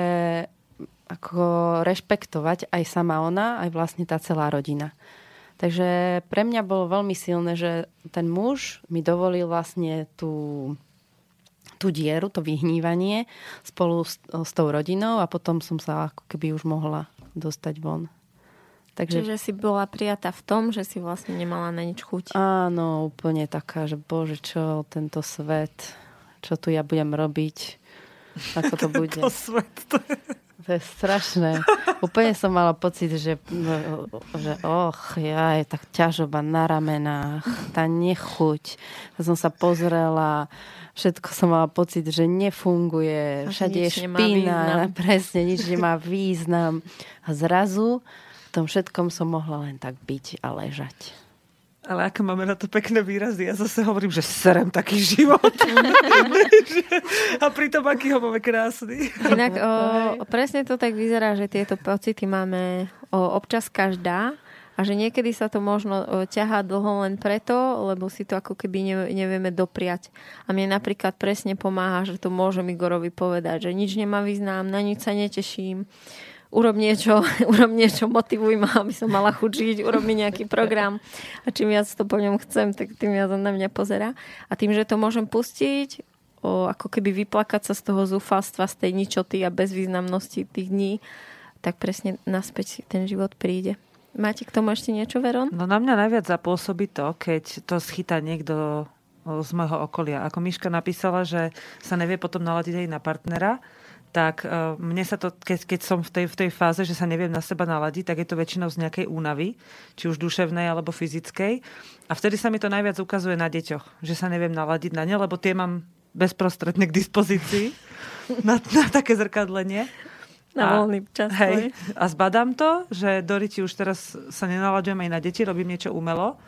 ako rešpektovať aj sama ona, aj vlastne tá celá rodina. Takže pre mňa bolo veľmi silné, že ten muž mi dovolil vlastne tú, tú dieru, to vyhnívanie spolu s, s tou rodinou a potom som sa ako keby už mohla dostať von. Takže... Čiže si bola prijatá v tom, že si vlastne nemala na nič chuť. Áno, úplne taká, že bože, čo tento svet, čo tu ja budem robiť, ako to bude. to svet, to je... To je strašné. Úplne som mala pocit, že, že och, ja je tak ťažoba na ramenách, tá nechuť. Som sa pozrela, všetko som mala pocit, že nefunguje, všade je špina, presne, nič nemá význam. A zrazu v tom všetkom som mohla len tak byť a ležať. Ale aké máme na to pekné výrazy. Ja zase hovorím, že serem taký život. a pritom aký ho máme krásny. Inak o, presne to tak vyzerá, že tieto pocity máme o, občas každá a že niekedy sa to možno ťahá dlho len preto, lebo si to ako keby ne, nevieme dopriať. A mne napríklad presne pomáha, že to môžem Igorovi povedať, že nič nemá význam, na nič sa neteším urob niečo, urob niečo, motivuj ma, aby som mala chuť žiť, urob mi nejaký program a čím viac to po ňom chcem, tak tým viac on na mňa pozera. A tým, že to môžem pustiť, o, ako keby vyplakať sa z toho zúfalstva, z tej ničoty a bezvýznamnosti tých dní, tak presne naspäť ten život príde. Máte k tomu ešte niečo, Veron? No na mňa najviac zapôsobí to, keď to schytá niekto z môjho okolia. Ako Miška napísala, že sa nevie potom naladiť aj na partnera, tak uh, mne sa to, keď, keď som v tej, v tej fáze, že sa neviem na seba naladiť, tak je to väčšinou z nejakej únavy, či už duševnej alebo fyzickej. A vtedy sa mi to najviac ukazuje na deťoch, že sa neviem naladiť na ne, lebo tie mám bezprostredne k dispozícii na, na také zrkadlenie. Na voľný čas. Hej, a zbadám to, že Doriti už teraz sa nenalaďujem aj na deti, robím niečo umelo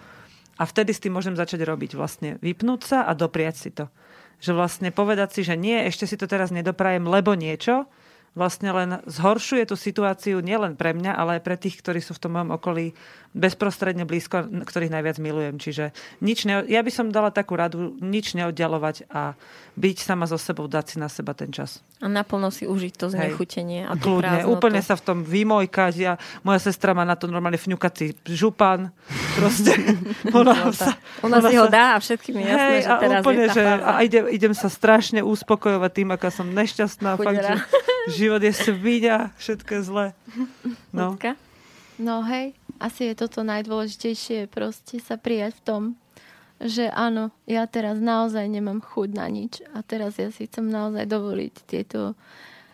a vtedy s tým môžem začať robiť. Vlastne vypnúť sa a dopriať si to že vlastne povedať si, že nie, ešte si to teraz nedoprajem, lebo niečo, vlastne len zhoršuje tú situáciu nielen pre mňa, ale aj pre tých, ktorí sú v tom mojom okolí bezprostredne blízko, ktorých najviac milujem. Čiže nič ne, ja by som dala takú radu, nič neoddialovať a byť sama so sebou, dať si na seba ten čas. A naplno si užiť to znechutenie. A Kľudne, úplne sa v tom vymojkať. Ja, moja sestra má na to normálne fňukací župan. Proste. ona, sa, ona, ona si sa, ho dá a všetkým je jasné, hej, že teraz úplne, je tá že, A idem, idem sa strašne uspokojovať tým, aká som nešťastná. Fakt, že život je svinia, všetko je zlé. No. no hej, asi je toto najdôležitejšie, proste sa prijať v tom, že áno, ja teraz naozaj nemám chuť na nič a teraz ja si chcem naozaj dovoliť tieto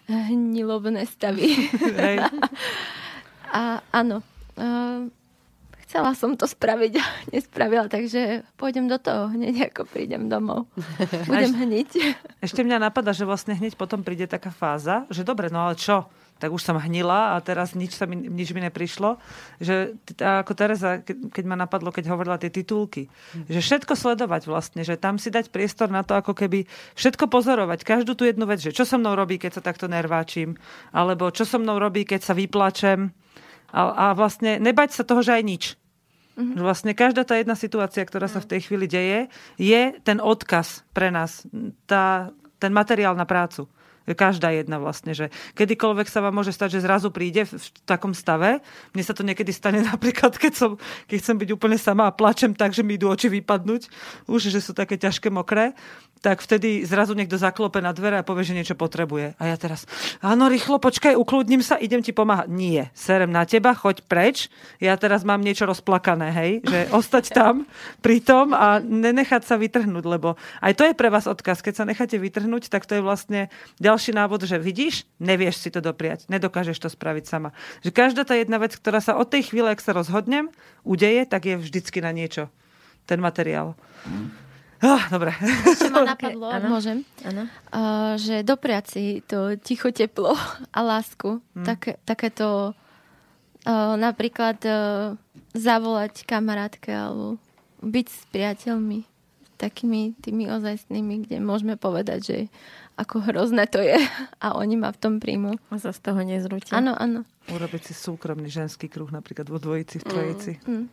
hnilobné stavy. Hej. a áno, uh, chcela som to spraviť a nespravila, takže pôjdem do toho hneď, ako prídem domov. Budem hniť. Ešte mňa napadá, že vlastne hneď potom príde taká fáza, že dobre, no ale čo? tak už som hnila a teraz nič, sa mi, nič mi neprišlo. Že, ako Teresa, keď ma napadlo, keď hovorila tie titulky, že všetko sledovať vlastne, že tam si dať priestor na to, ako keby všetko pozorovať, každú tú jednu vec, že čo so mnou robí, keď sa takto nerváčim, alebo čo so mnou robí, keď sa vyplačem. A, a vlastne nebať sa toho, že aj nič. Mm-hmm. Vlastne každá tá jedna situácia, ktorá sa v tej chvíli deje, je ten odkaz pre nás, tá, ten materiál na prácu. Každá jedna vlastne, že kedykoľvek sa vám môže stať, že zrazu príde v takom stave. Mne sa to niekedy stane napríklad, keď, som, keď chcem byť úplne sama a plačem tak, že mi idú oči vypadnúť, už, že sú také ťažké mokré, tak vtedy zrazu niekto zaklope na dvere a povie, že niečo potrebuje. A ja teraz, áno, rýchlo, počkaj, ukludním sa, idem ti pomáhať. Nie, serem na teba, choď preč. Ja teraz mám niečo rozplakané, hej, že ostať tam pri tom a nenechať sa vytrhnúť, lebo aj to je pre vás odkaz. Keď sa necháte vytrhnúť, tak to je vlastne ďalší návod, že vidíš, nevieš si to dopriať, nedokážeš to spraviť sama. Že každá tá jedna vec, ktorá sa od tej chvíle, ak sa rozhodnem, udeje, tak je vždycky na niečo. Ten materiál. Mm. Oh, dobre. Ešte ma napadlo, okay, môžem, ano. Uh, že dopriať si to ticho teplo a lásku. Hmm. Tak, takéto uh, napríklad uh, zavolať kamarátke alebo byť s priateľmi takými tými ozajstnými, kde môžeme povedať, že ako hrozné to je a oni ma v tom príjmu. A sa z toho nezrútia. Áno, áno. Urobiť si súkromný ženský kruh, napríklad vo dvojici, v trojici. Mm, mm.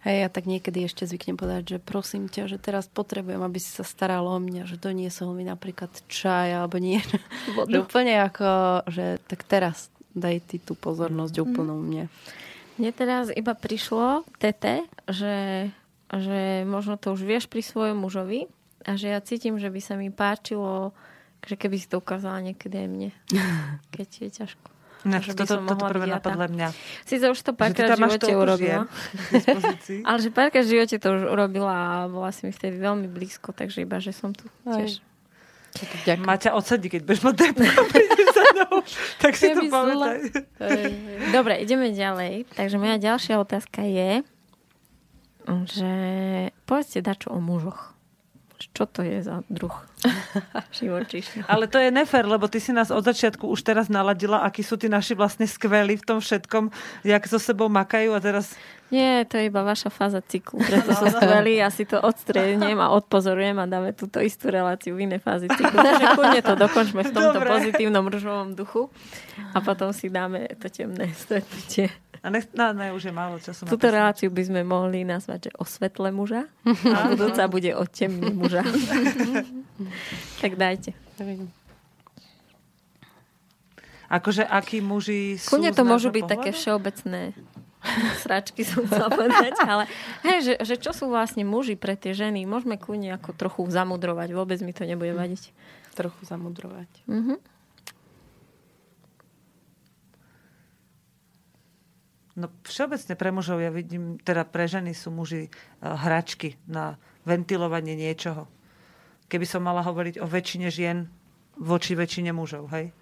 Hej, ja tak niekedy ešte zvyknem povedať, že prosím ťa, že teraz potrebujem, aby si sa staral o mňa, že doniesol mi napríklad čaj alebo nie. že úplne ako, že tak teraz daj ty tú pozornosť mm. úplnú mne. Mne teraz iba prišlo, tete, že, že možno to už vieš pri svojom mužovi, a že ja cítim, že by sa mi páčilo, že keby si to ukázala niekedy aj mne, keď je ťažko. No, že toto, toto prvé napadlo mňa. Sice už to párkrát v živote urobila. ale že párkrát v živote to už urobila a bola si mi vtedy veľmi blízko, takže iba, že som tu tiež. Ďakujem. Maťa odsadí, keď budeš mať depku, tak si to pamätaj. Dobre, ideme ďalej. Takže moja ďalšia otázka je, že povedzte dačo o mužoch. Čo to je za druh živočíšny? Ale to je nefér, lebo ty si nás od začiatku už teraz naladila, akí sú tí naši vlastne skvelí v tom všetkom, jak so sebou makajú a teraz... Nie, to je iba vaša fáza cyklu. Preto sú skvelí, ja si to odstriednem a odpozorujem a dáme túto istú reláciu v inej fázi cyklu. Takže kľudne to dokončme v tomto Dobre. pozitívnom ružovom duchu a potom si dáme to temné stretnutie. A ne, no, ne, už je málo času. na Túto to. reláciu by sme mohli nazvať, že o svetle muža a budúca bude o temní muža. tak dajte. Akože akí muži sú Kľudne to môžu byť také pohľadu? všeobecné sračky, som chcela povedať, ale hej, že, že čo sú vlastne muži pre tie ženy, môžeme kľudne ako trochu zamudrovať, vôbec mi to nebude vadiť. Trochu zamudrovať. Mhm. No všeobecne pre mužov ja vidím, teda pre ženy sú muži eh, hračky na ventilovanie niečoho. Keby som mala hovoriť o väčšine žien voči väčšine mužov, hej?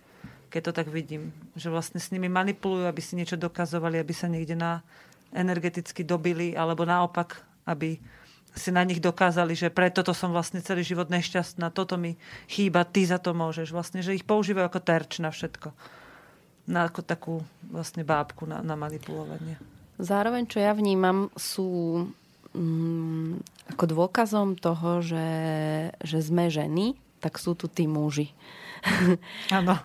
Keď to tak vidím. Že vlastne s nimi manipulujú, aby si niečo dokazovali, aby sa niekde na energeticky dobili, alebo naopak, aby si na nich dokázali, že preto to som vlastne celý život nešťastná, toto mi chýba, ty za to môžeš. Vlastne, že ich používajú ako terč na všetko. Na ako takú vlastne bábku na, na manipulovanie. Zároveň, čo ja vnímam, sú mm, ako dôkazom toho, že, že sme ženy, tak sú tu tí muži. Áno.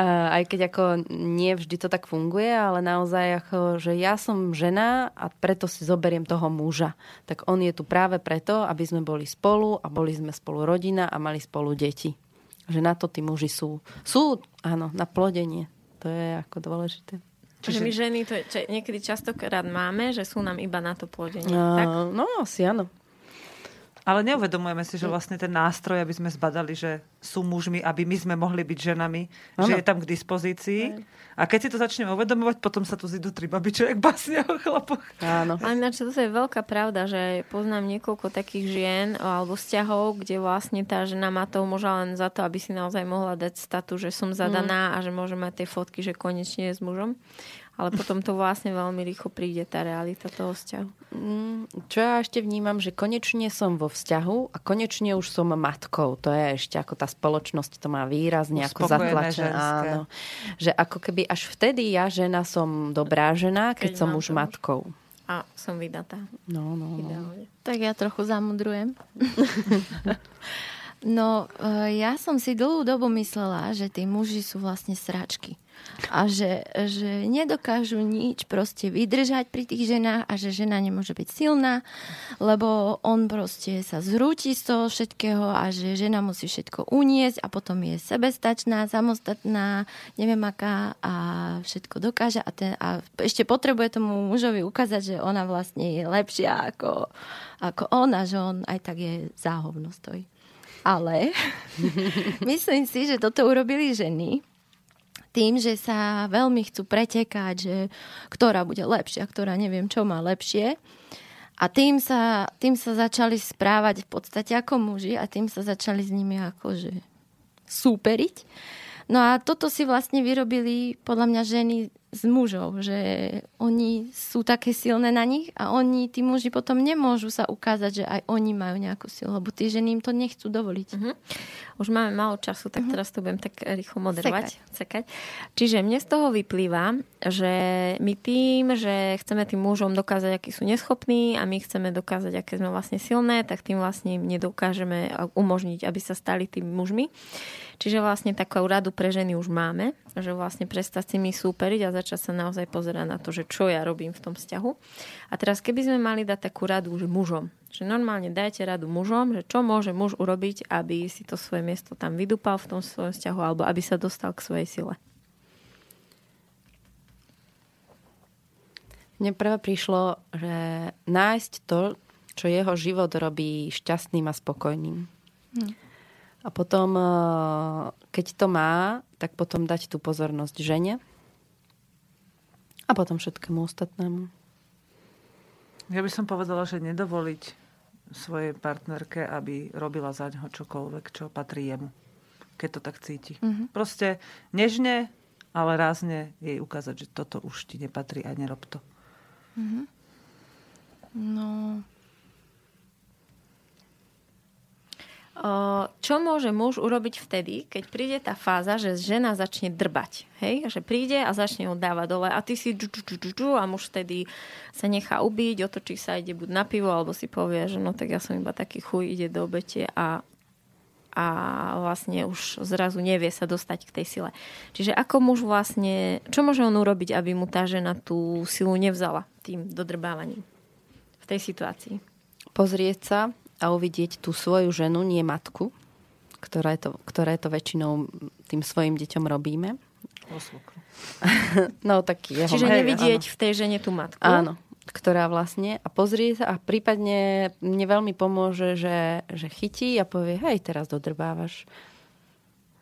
Aj keď ako nie vždy to tak funguje, ale naozaj ako, že ja som žena a preto si zoberiem toho muža. Tak on je tu práve preto, aby sme boli spolu a boli sme spolu rodina a mali spolu deti. Že na to tí muži sú. Sú, áno, na plodenie. To je ako dôležité. Čiže Čiže- my ženy to čo, niekedy častokrát máme, že sú nám iba na to plodenie. tak? Uh, no, asi áno. Ale neuvedomujeme si, že vlastne ten nástroj, aby sme zbadali, že sú mužmi, aby my sme mohli byť ženami, Áno. že je tam k dispozícii. A keď si to začneme uvedomovať, potom sa tu zidú tri babičky, jak básne o chlapoch. Áno. Ale ináč toto je veľká pravda, že poznám niekoľko takých žien alebo vzťahov, kde vlastne tá žena má toho muža len za to, aby si naozaj mohla dať statu, že som zadaná a že môže mať tie fotky, že konečne je s mužom. Ale potom to vlastne veľmi rýchlo príde tá realita toho vzťahu. Mm, Čo ja ešte vnímam, že konečne som vo vzťahu a konečne už som matkou. To je ešte ako tá spoločnosť to má výrazne ako zatlačené. Áno. Že ako keby až vtedy ja žena som dobrá žena, keď, Keď som už matkou. A som vydatá. No, no, no. Tak ja trochu zamudrujem. No, e, ja som si dlhú dobu myslela, že tí muži sú vlastne sračky. A že, že nedokážu nič proste vydržať pri tých ženách a že žena nemôže byť silná, lebo on proste sa zrúti z toho všetkého a že žena musí všetko uniesť a potom je sebestačná, samostatná, neviem aká a všetko dokáže a, ten, a ešte potrebuje tomu mužovi ukázať, že ona vlastne je lepšia ako, ako on a že on aj tak je záhovno stojí. Ale myslím si, že toto urobili ženy tým, že sa veľmi chcú pretekať, že ktorá bude lepšia, ktorá neviem čo má lepšie. A tým sa, tým sa začali správať v podstate ako muži a tým sa začali s nimi akože súperiť. No a toto si vlastne vyrobili podľa mňa ženy s mužov, že oni sú také silné na nich a oni, tí muži potom nemôžu sa ukázať, že aj oni majú nejakú silu, lebo tí ženy im to nechcú dovoliť. Mhm. Už máme málo času, tak teraz to budem tak rýchlo moderovať. Sekať. Čiže mne z toho vyplýva, že my tým, že chceme tým mužom dokázať, akí sú neschopní a my chceme dokázať, aké sme vlastne silné, tak tým vlastne im nedokážeme umožniť, aby sa stali tými mužmi. Čiže vlastne takú radu pre ženy už máme, že vlastne prestať s nimi súperiť a začať sa naozaj pozerať na to, že čo ja robím v tom vzťahu. A teraz keby sme mali dať takú radu už mužom, že normálne dajte radu mužom, že čo môže muž urobiť, aby si to svoje miesto tam vydupal v tom svojom vzťahu alebo aby sa dostal k svojej sile. Mne prvé prišlo, že nájsť to, čo jeho život robí šťastným a spokojným. Hm. A potom, eh, keď to má, tak potom dať tú pozornosť žene a potom všetkému ostatnému. Ja by som povedala, že nedovoliť svojej partnerke, aby robila za ňoho čokoľvek, čo patrí jemu. keď to tak cíti. Mm-hmm. Proste nežne, ale rázne jej ukázať, že toto už ti nepatrí a nerob to. Mm-hmm. No, čo môže muž urobiť vtedy, keď príde tá fáza, že žena začne drbať. Hej? Že príde a začne ho dávať dole a ty si džu, džu, džu, džu, a muž vtedy sa nechá ubiť, otočí sa, ide buď na pivo, alebo si povie, že no tak ja som iba taký chuj, ide do obete a a vlastne už zrazu nevie sa dostať k tej sile. Čiže ako muž vlastne, čo môže on urobiť, aby mu tá žena tú silu nevzala tým dodrbávaním v tej situácii? Pozrieť sa a uvidieť tú svoju ženu, nie matku, ktoré to, ktoré to väčšinou tým svojim deťom robíme. no tak jeho Čiže nevidieť áno. v tej žene tú matku. Áno, ktorá vlastne a pozrie sa a prípadne mne veľmi pomôže, že, že chytí a povie, hej, teraz dodrbávaš.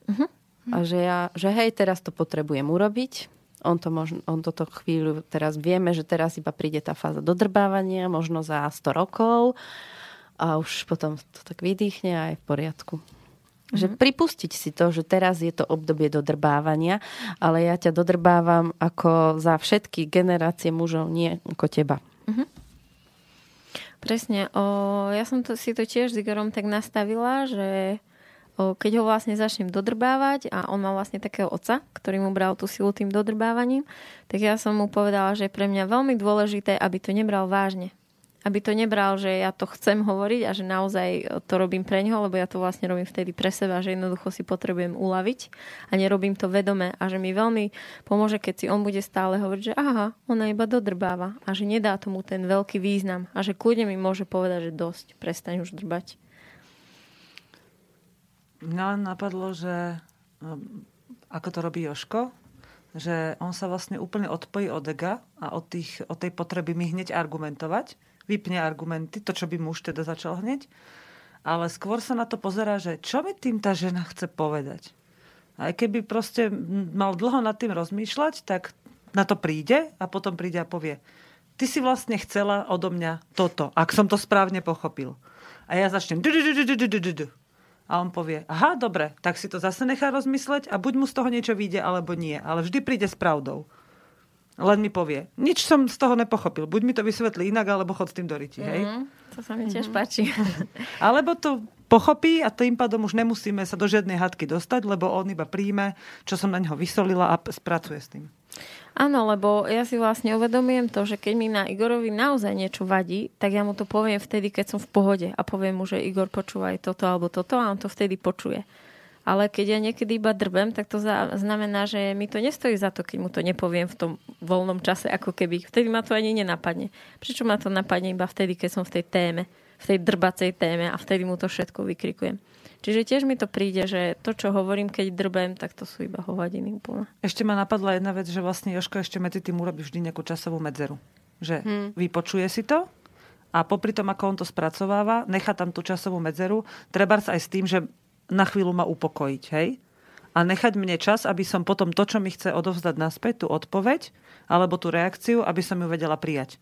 Uh-huh. A že, ja, že hej, teraz to potrebujem urobiť. On, to možno, on toto chvíľu, teraz vieme, že teraz iba príde tá fáza dodrbávania, možno za 100 rokov a už potom to tak vydýchne a je v poriadku. Mm-hmm. Že pripustiť si to, že teraz je to obdobie dodrbávania, ale ja ťa dodrbávam ako za všetky generácie mužov, nie ako teba. Mm-hmm. Presne. O, ja som to, si to tiež s Igorom tak nastavila, že o, keď ho vlastne začnem dodrbávať a on má vlastne takého oca, ktorý mu bral tú silu tým dodrbávaním, tak ja som mu povedala, že je pre mňa veľmi dôležité, aby to nebral vážne aby to nebral, že ja to chcem hovoriť a že naozaj to robím pre ňoho, lebo ja to vlastne robím vtedy pre seba, že jednoducho si potrebujem uľaviť a nerobím to vedome a že mi veľmi pomôže, keď si on bude stále hovoriť, že aha, ona iba dodrbáva a že nedá tomu ten veľký význam a že kľudne mi môže povedať, že dosť, prestaň už drbať. Mňa napadlo, že um, ako to robí Joško, že on sa vlastne úplne odpojí od ega a od, tých, od tej potreby mi hneď argumentovať vypne argumenty, to, čo by muž teda začal hneď. Ale skôr sa na to pozerá, že čo mi tým tá žena chce povedať. Aj keby proste mal dlho nad tým rozmýšľať, tak na to príde a potom príde a povie, ty si vlastne chcela odo mňa toto, ak som to správne pochopil. A ja začnem a on povie, aha, dobre, tak si to zase nechá rozmysleť a buď mu z toho niečo vyjde, alebo nie. Ale vždy príde s pravdou. Len mi povie, nič som z toho nepochopil. Buď mi to vysvetlí inak, alebo chod s tým do ryti, hej? Mm-hmm. To sa mi tiež mm-hmm. páči. alebo to pochopí a tým pádom už nemusíme sa do žiadnej hadky dostať, lebo on iba príjme, čo som na neho vysolila a spracuje s tým. Áno, lebo ja si vlastne uvedomujem to, že keď mi na Igorovi naozaj niečo vadí, tak ja mu to poviem vtedy, keď som v pohode a poviem mu, že Igor počúvaj toto alebo toto a on to vtedy počuje ale keď ja niekedy iba drbem, tak to znamená, že mi to nestojí za to, keď mu to nepoviem v tom voľnom čase, ako keby. Vtedy ma to ani nenapadne. Prečo ma to napadne iba vtedy, keď som v tej téme, v tej drbacej téme a vtedy mu to všetko vykrikujem. Čiže tiež mi to príde, že to, čo hovorím, keď drbem, tak to sú iba hovadiny úplne. Ešte ma napadla jedna vec, že vlastne Joško ešte medzi tým urobí vždy nejakú časovú medzeru. Že hmm. vypočuje si to a popri tom, ako on to spracováva, nechá tam tú časovú medzeru, treba aj s tým, že na chvíľu ma upokojiť, hej? A nechať mne čas, aby som potom to, čo mi chce odovzdať naspäť, tú odpoveď, alebo tú reakciu, aby som ju vedela prijať.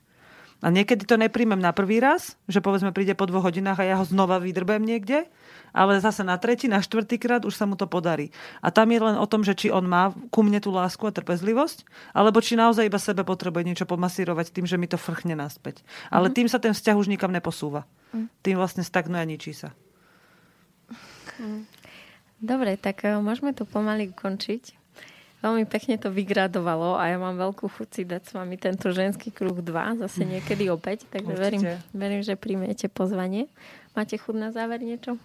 A niekedy to nepríjmem na prvý raz, že povedzme príde po dvoch hodinách a ja ho znova vydrbem niekde, ale zase na tretí, na štvrtý krát už sa mu to podarí. A tam je len o tom, že či on má ku mne tú lásku a trpezlivosť, alebo či naozaj iba sebe potrebuje niečo pomasírovať tým, že mi to frchne naspäť. Ale mm-hmm. tým sa ten vzťah už nikam neposúva. Mm. Tým vlastne stagnuje a ničí sa. Mm. Dobre, tak eh, môžeme to pomaly ukončiť. Veľmi pekne to vygradovalo a ja mám veľkú chuť si dať s vami tento ženský kruh 2 zase niekedy opäť, takže verím, verím, že príjmete pozvanie. Máte chuť na záver niečo?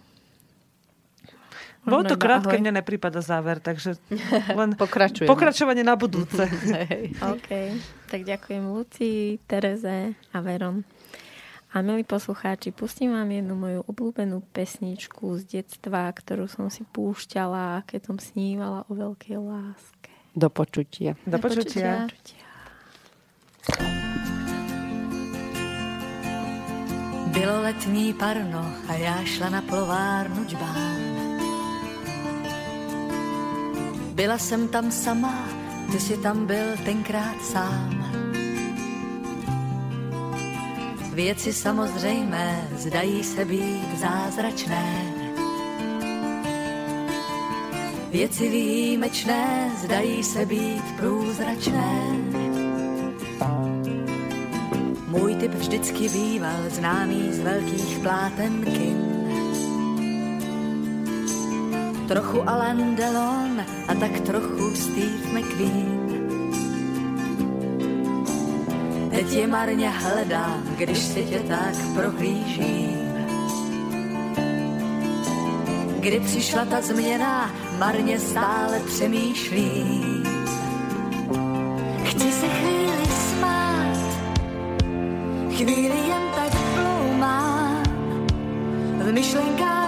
Bolo to krátke, ahoj. mne neprípada záver, takže len pokračovanie na budúce. OK, tak ďakujem Luci, Tereze a Veron. A milí poslucháči, pustím vám jednu moju obľúbenú pesničku z detstva, ktorú som si púšťala, keď som snívala o veľkej láske. Do počutia. Do, Do počutia. počutia. Bylo letní parno a já šla na plovárnu džbán. Byla jsem tam sama, ty si tam byl tenkrát sám. Věci samozřejmé zdají se být zázračné. Věci výjimečné zdají se být průzračné. Můj typ vždycky býval známý z velkých pláten kin. Trochu Alain Delon a tak trochu Steve McQueen. Je marně hledám, když si tě tak prohlížím. Kdy přišla ta změna, marně stále přemýšlím. Chci se chvíli smát, chvíli jen tak ploumám, v myšlenkách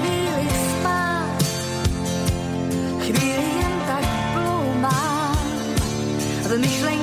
v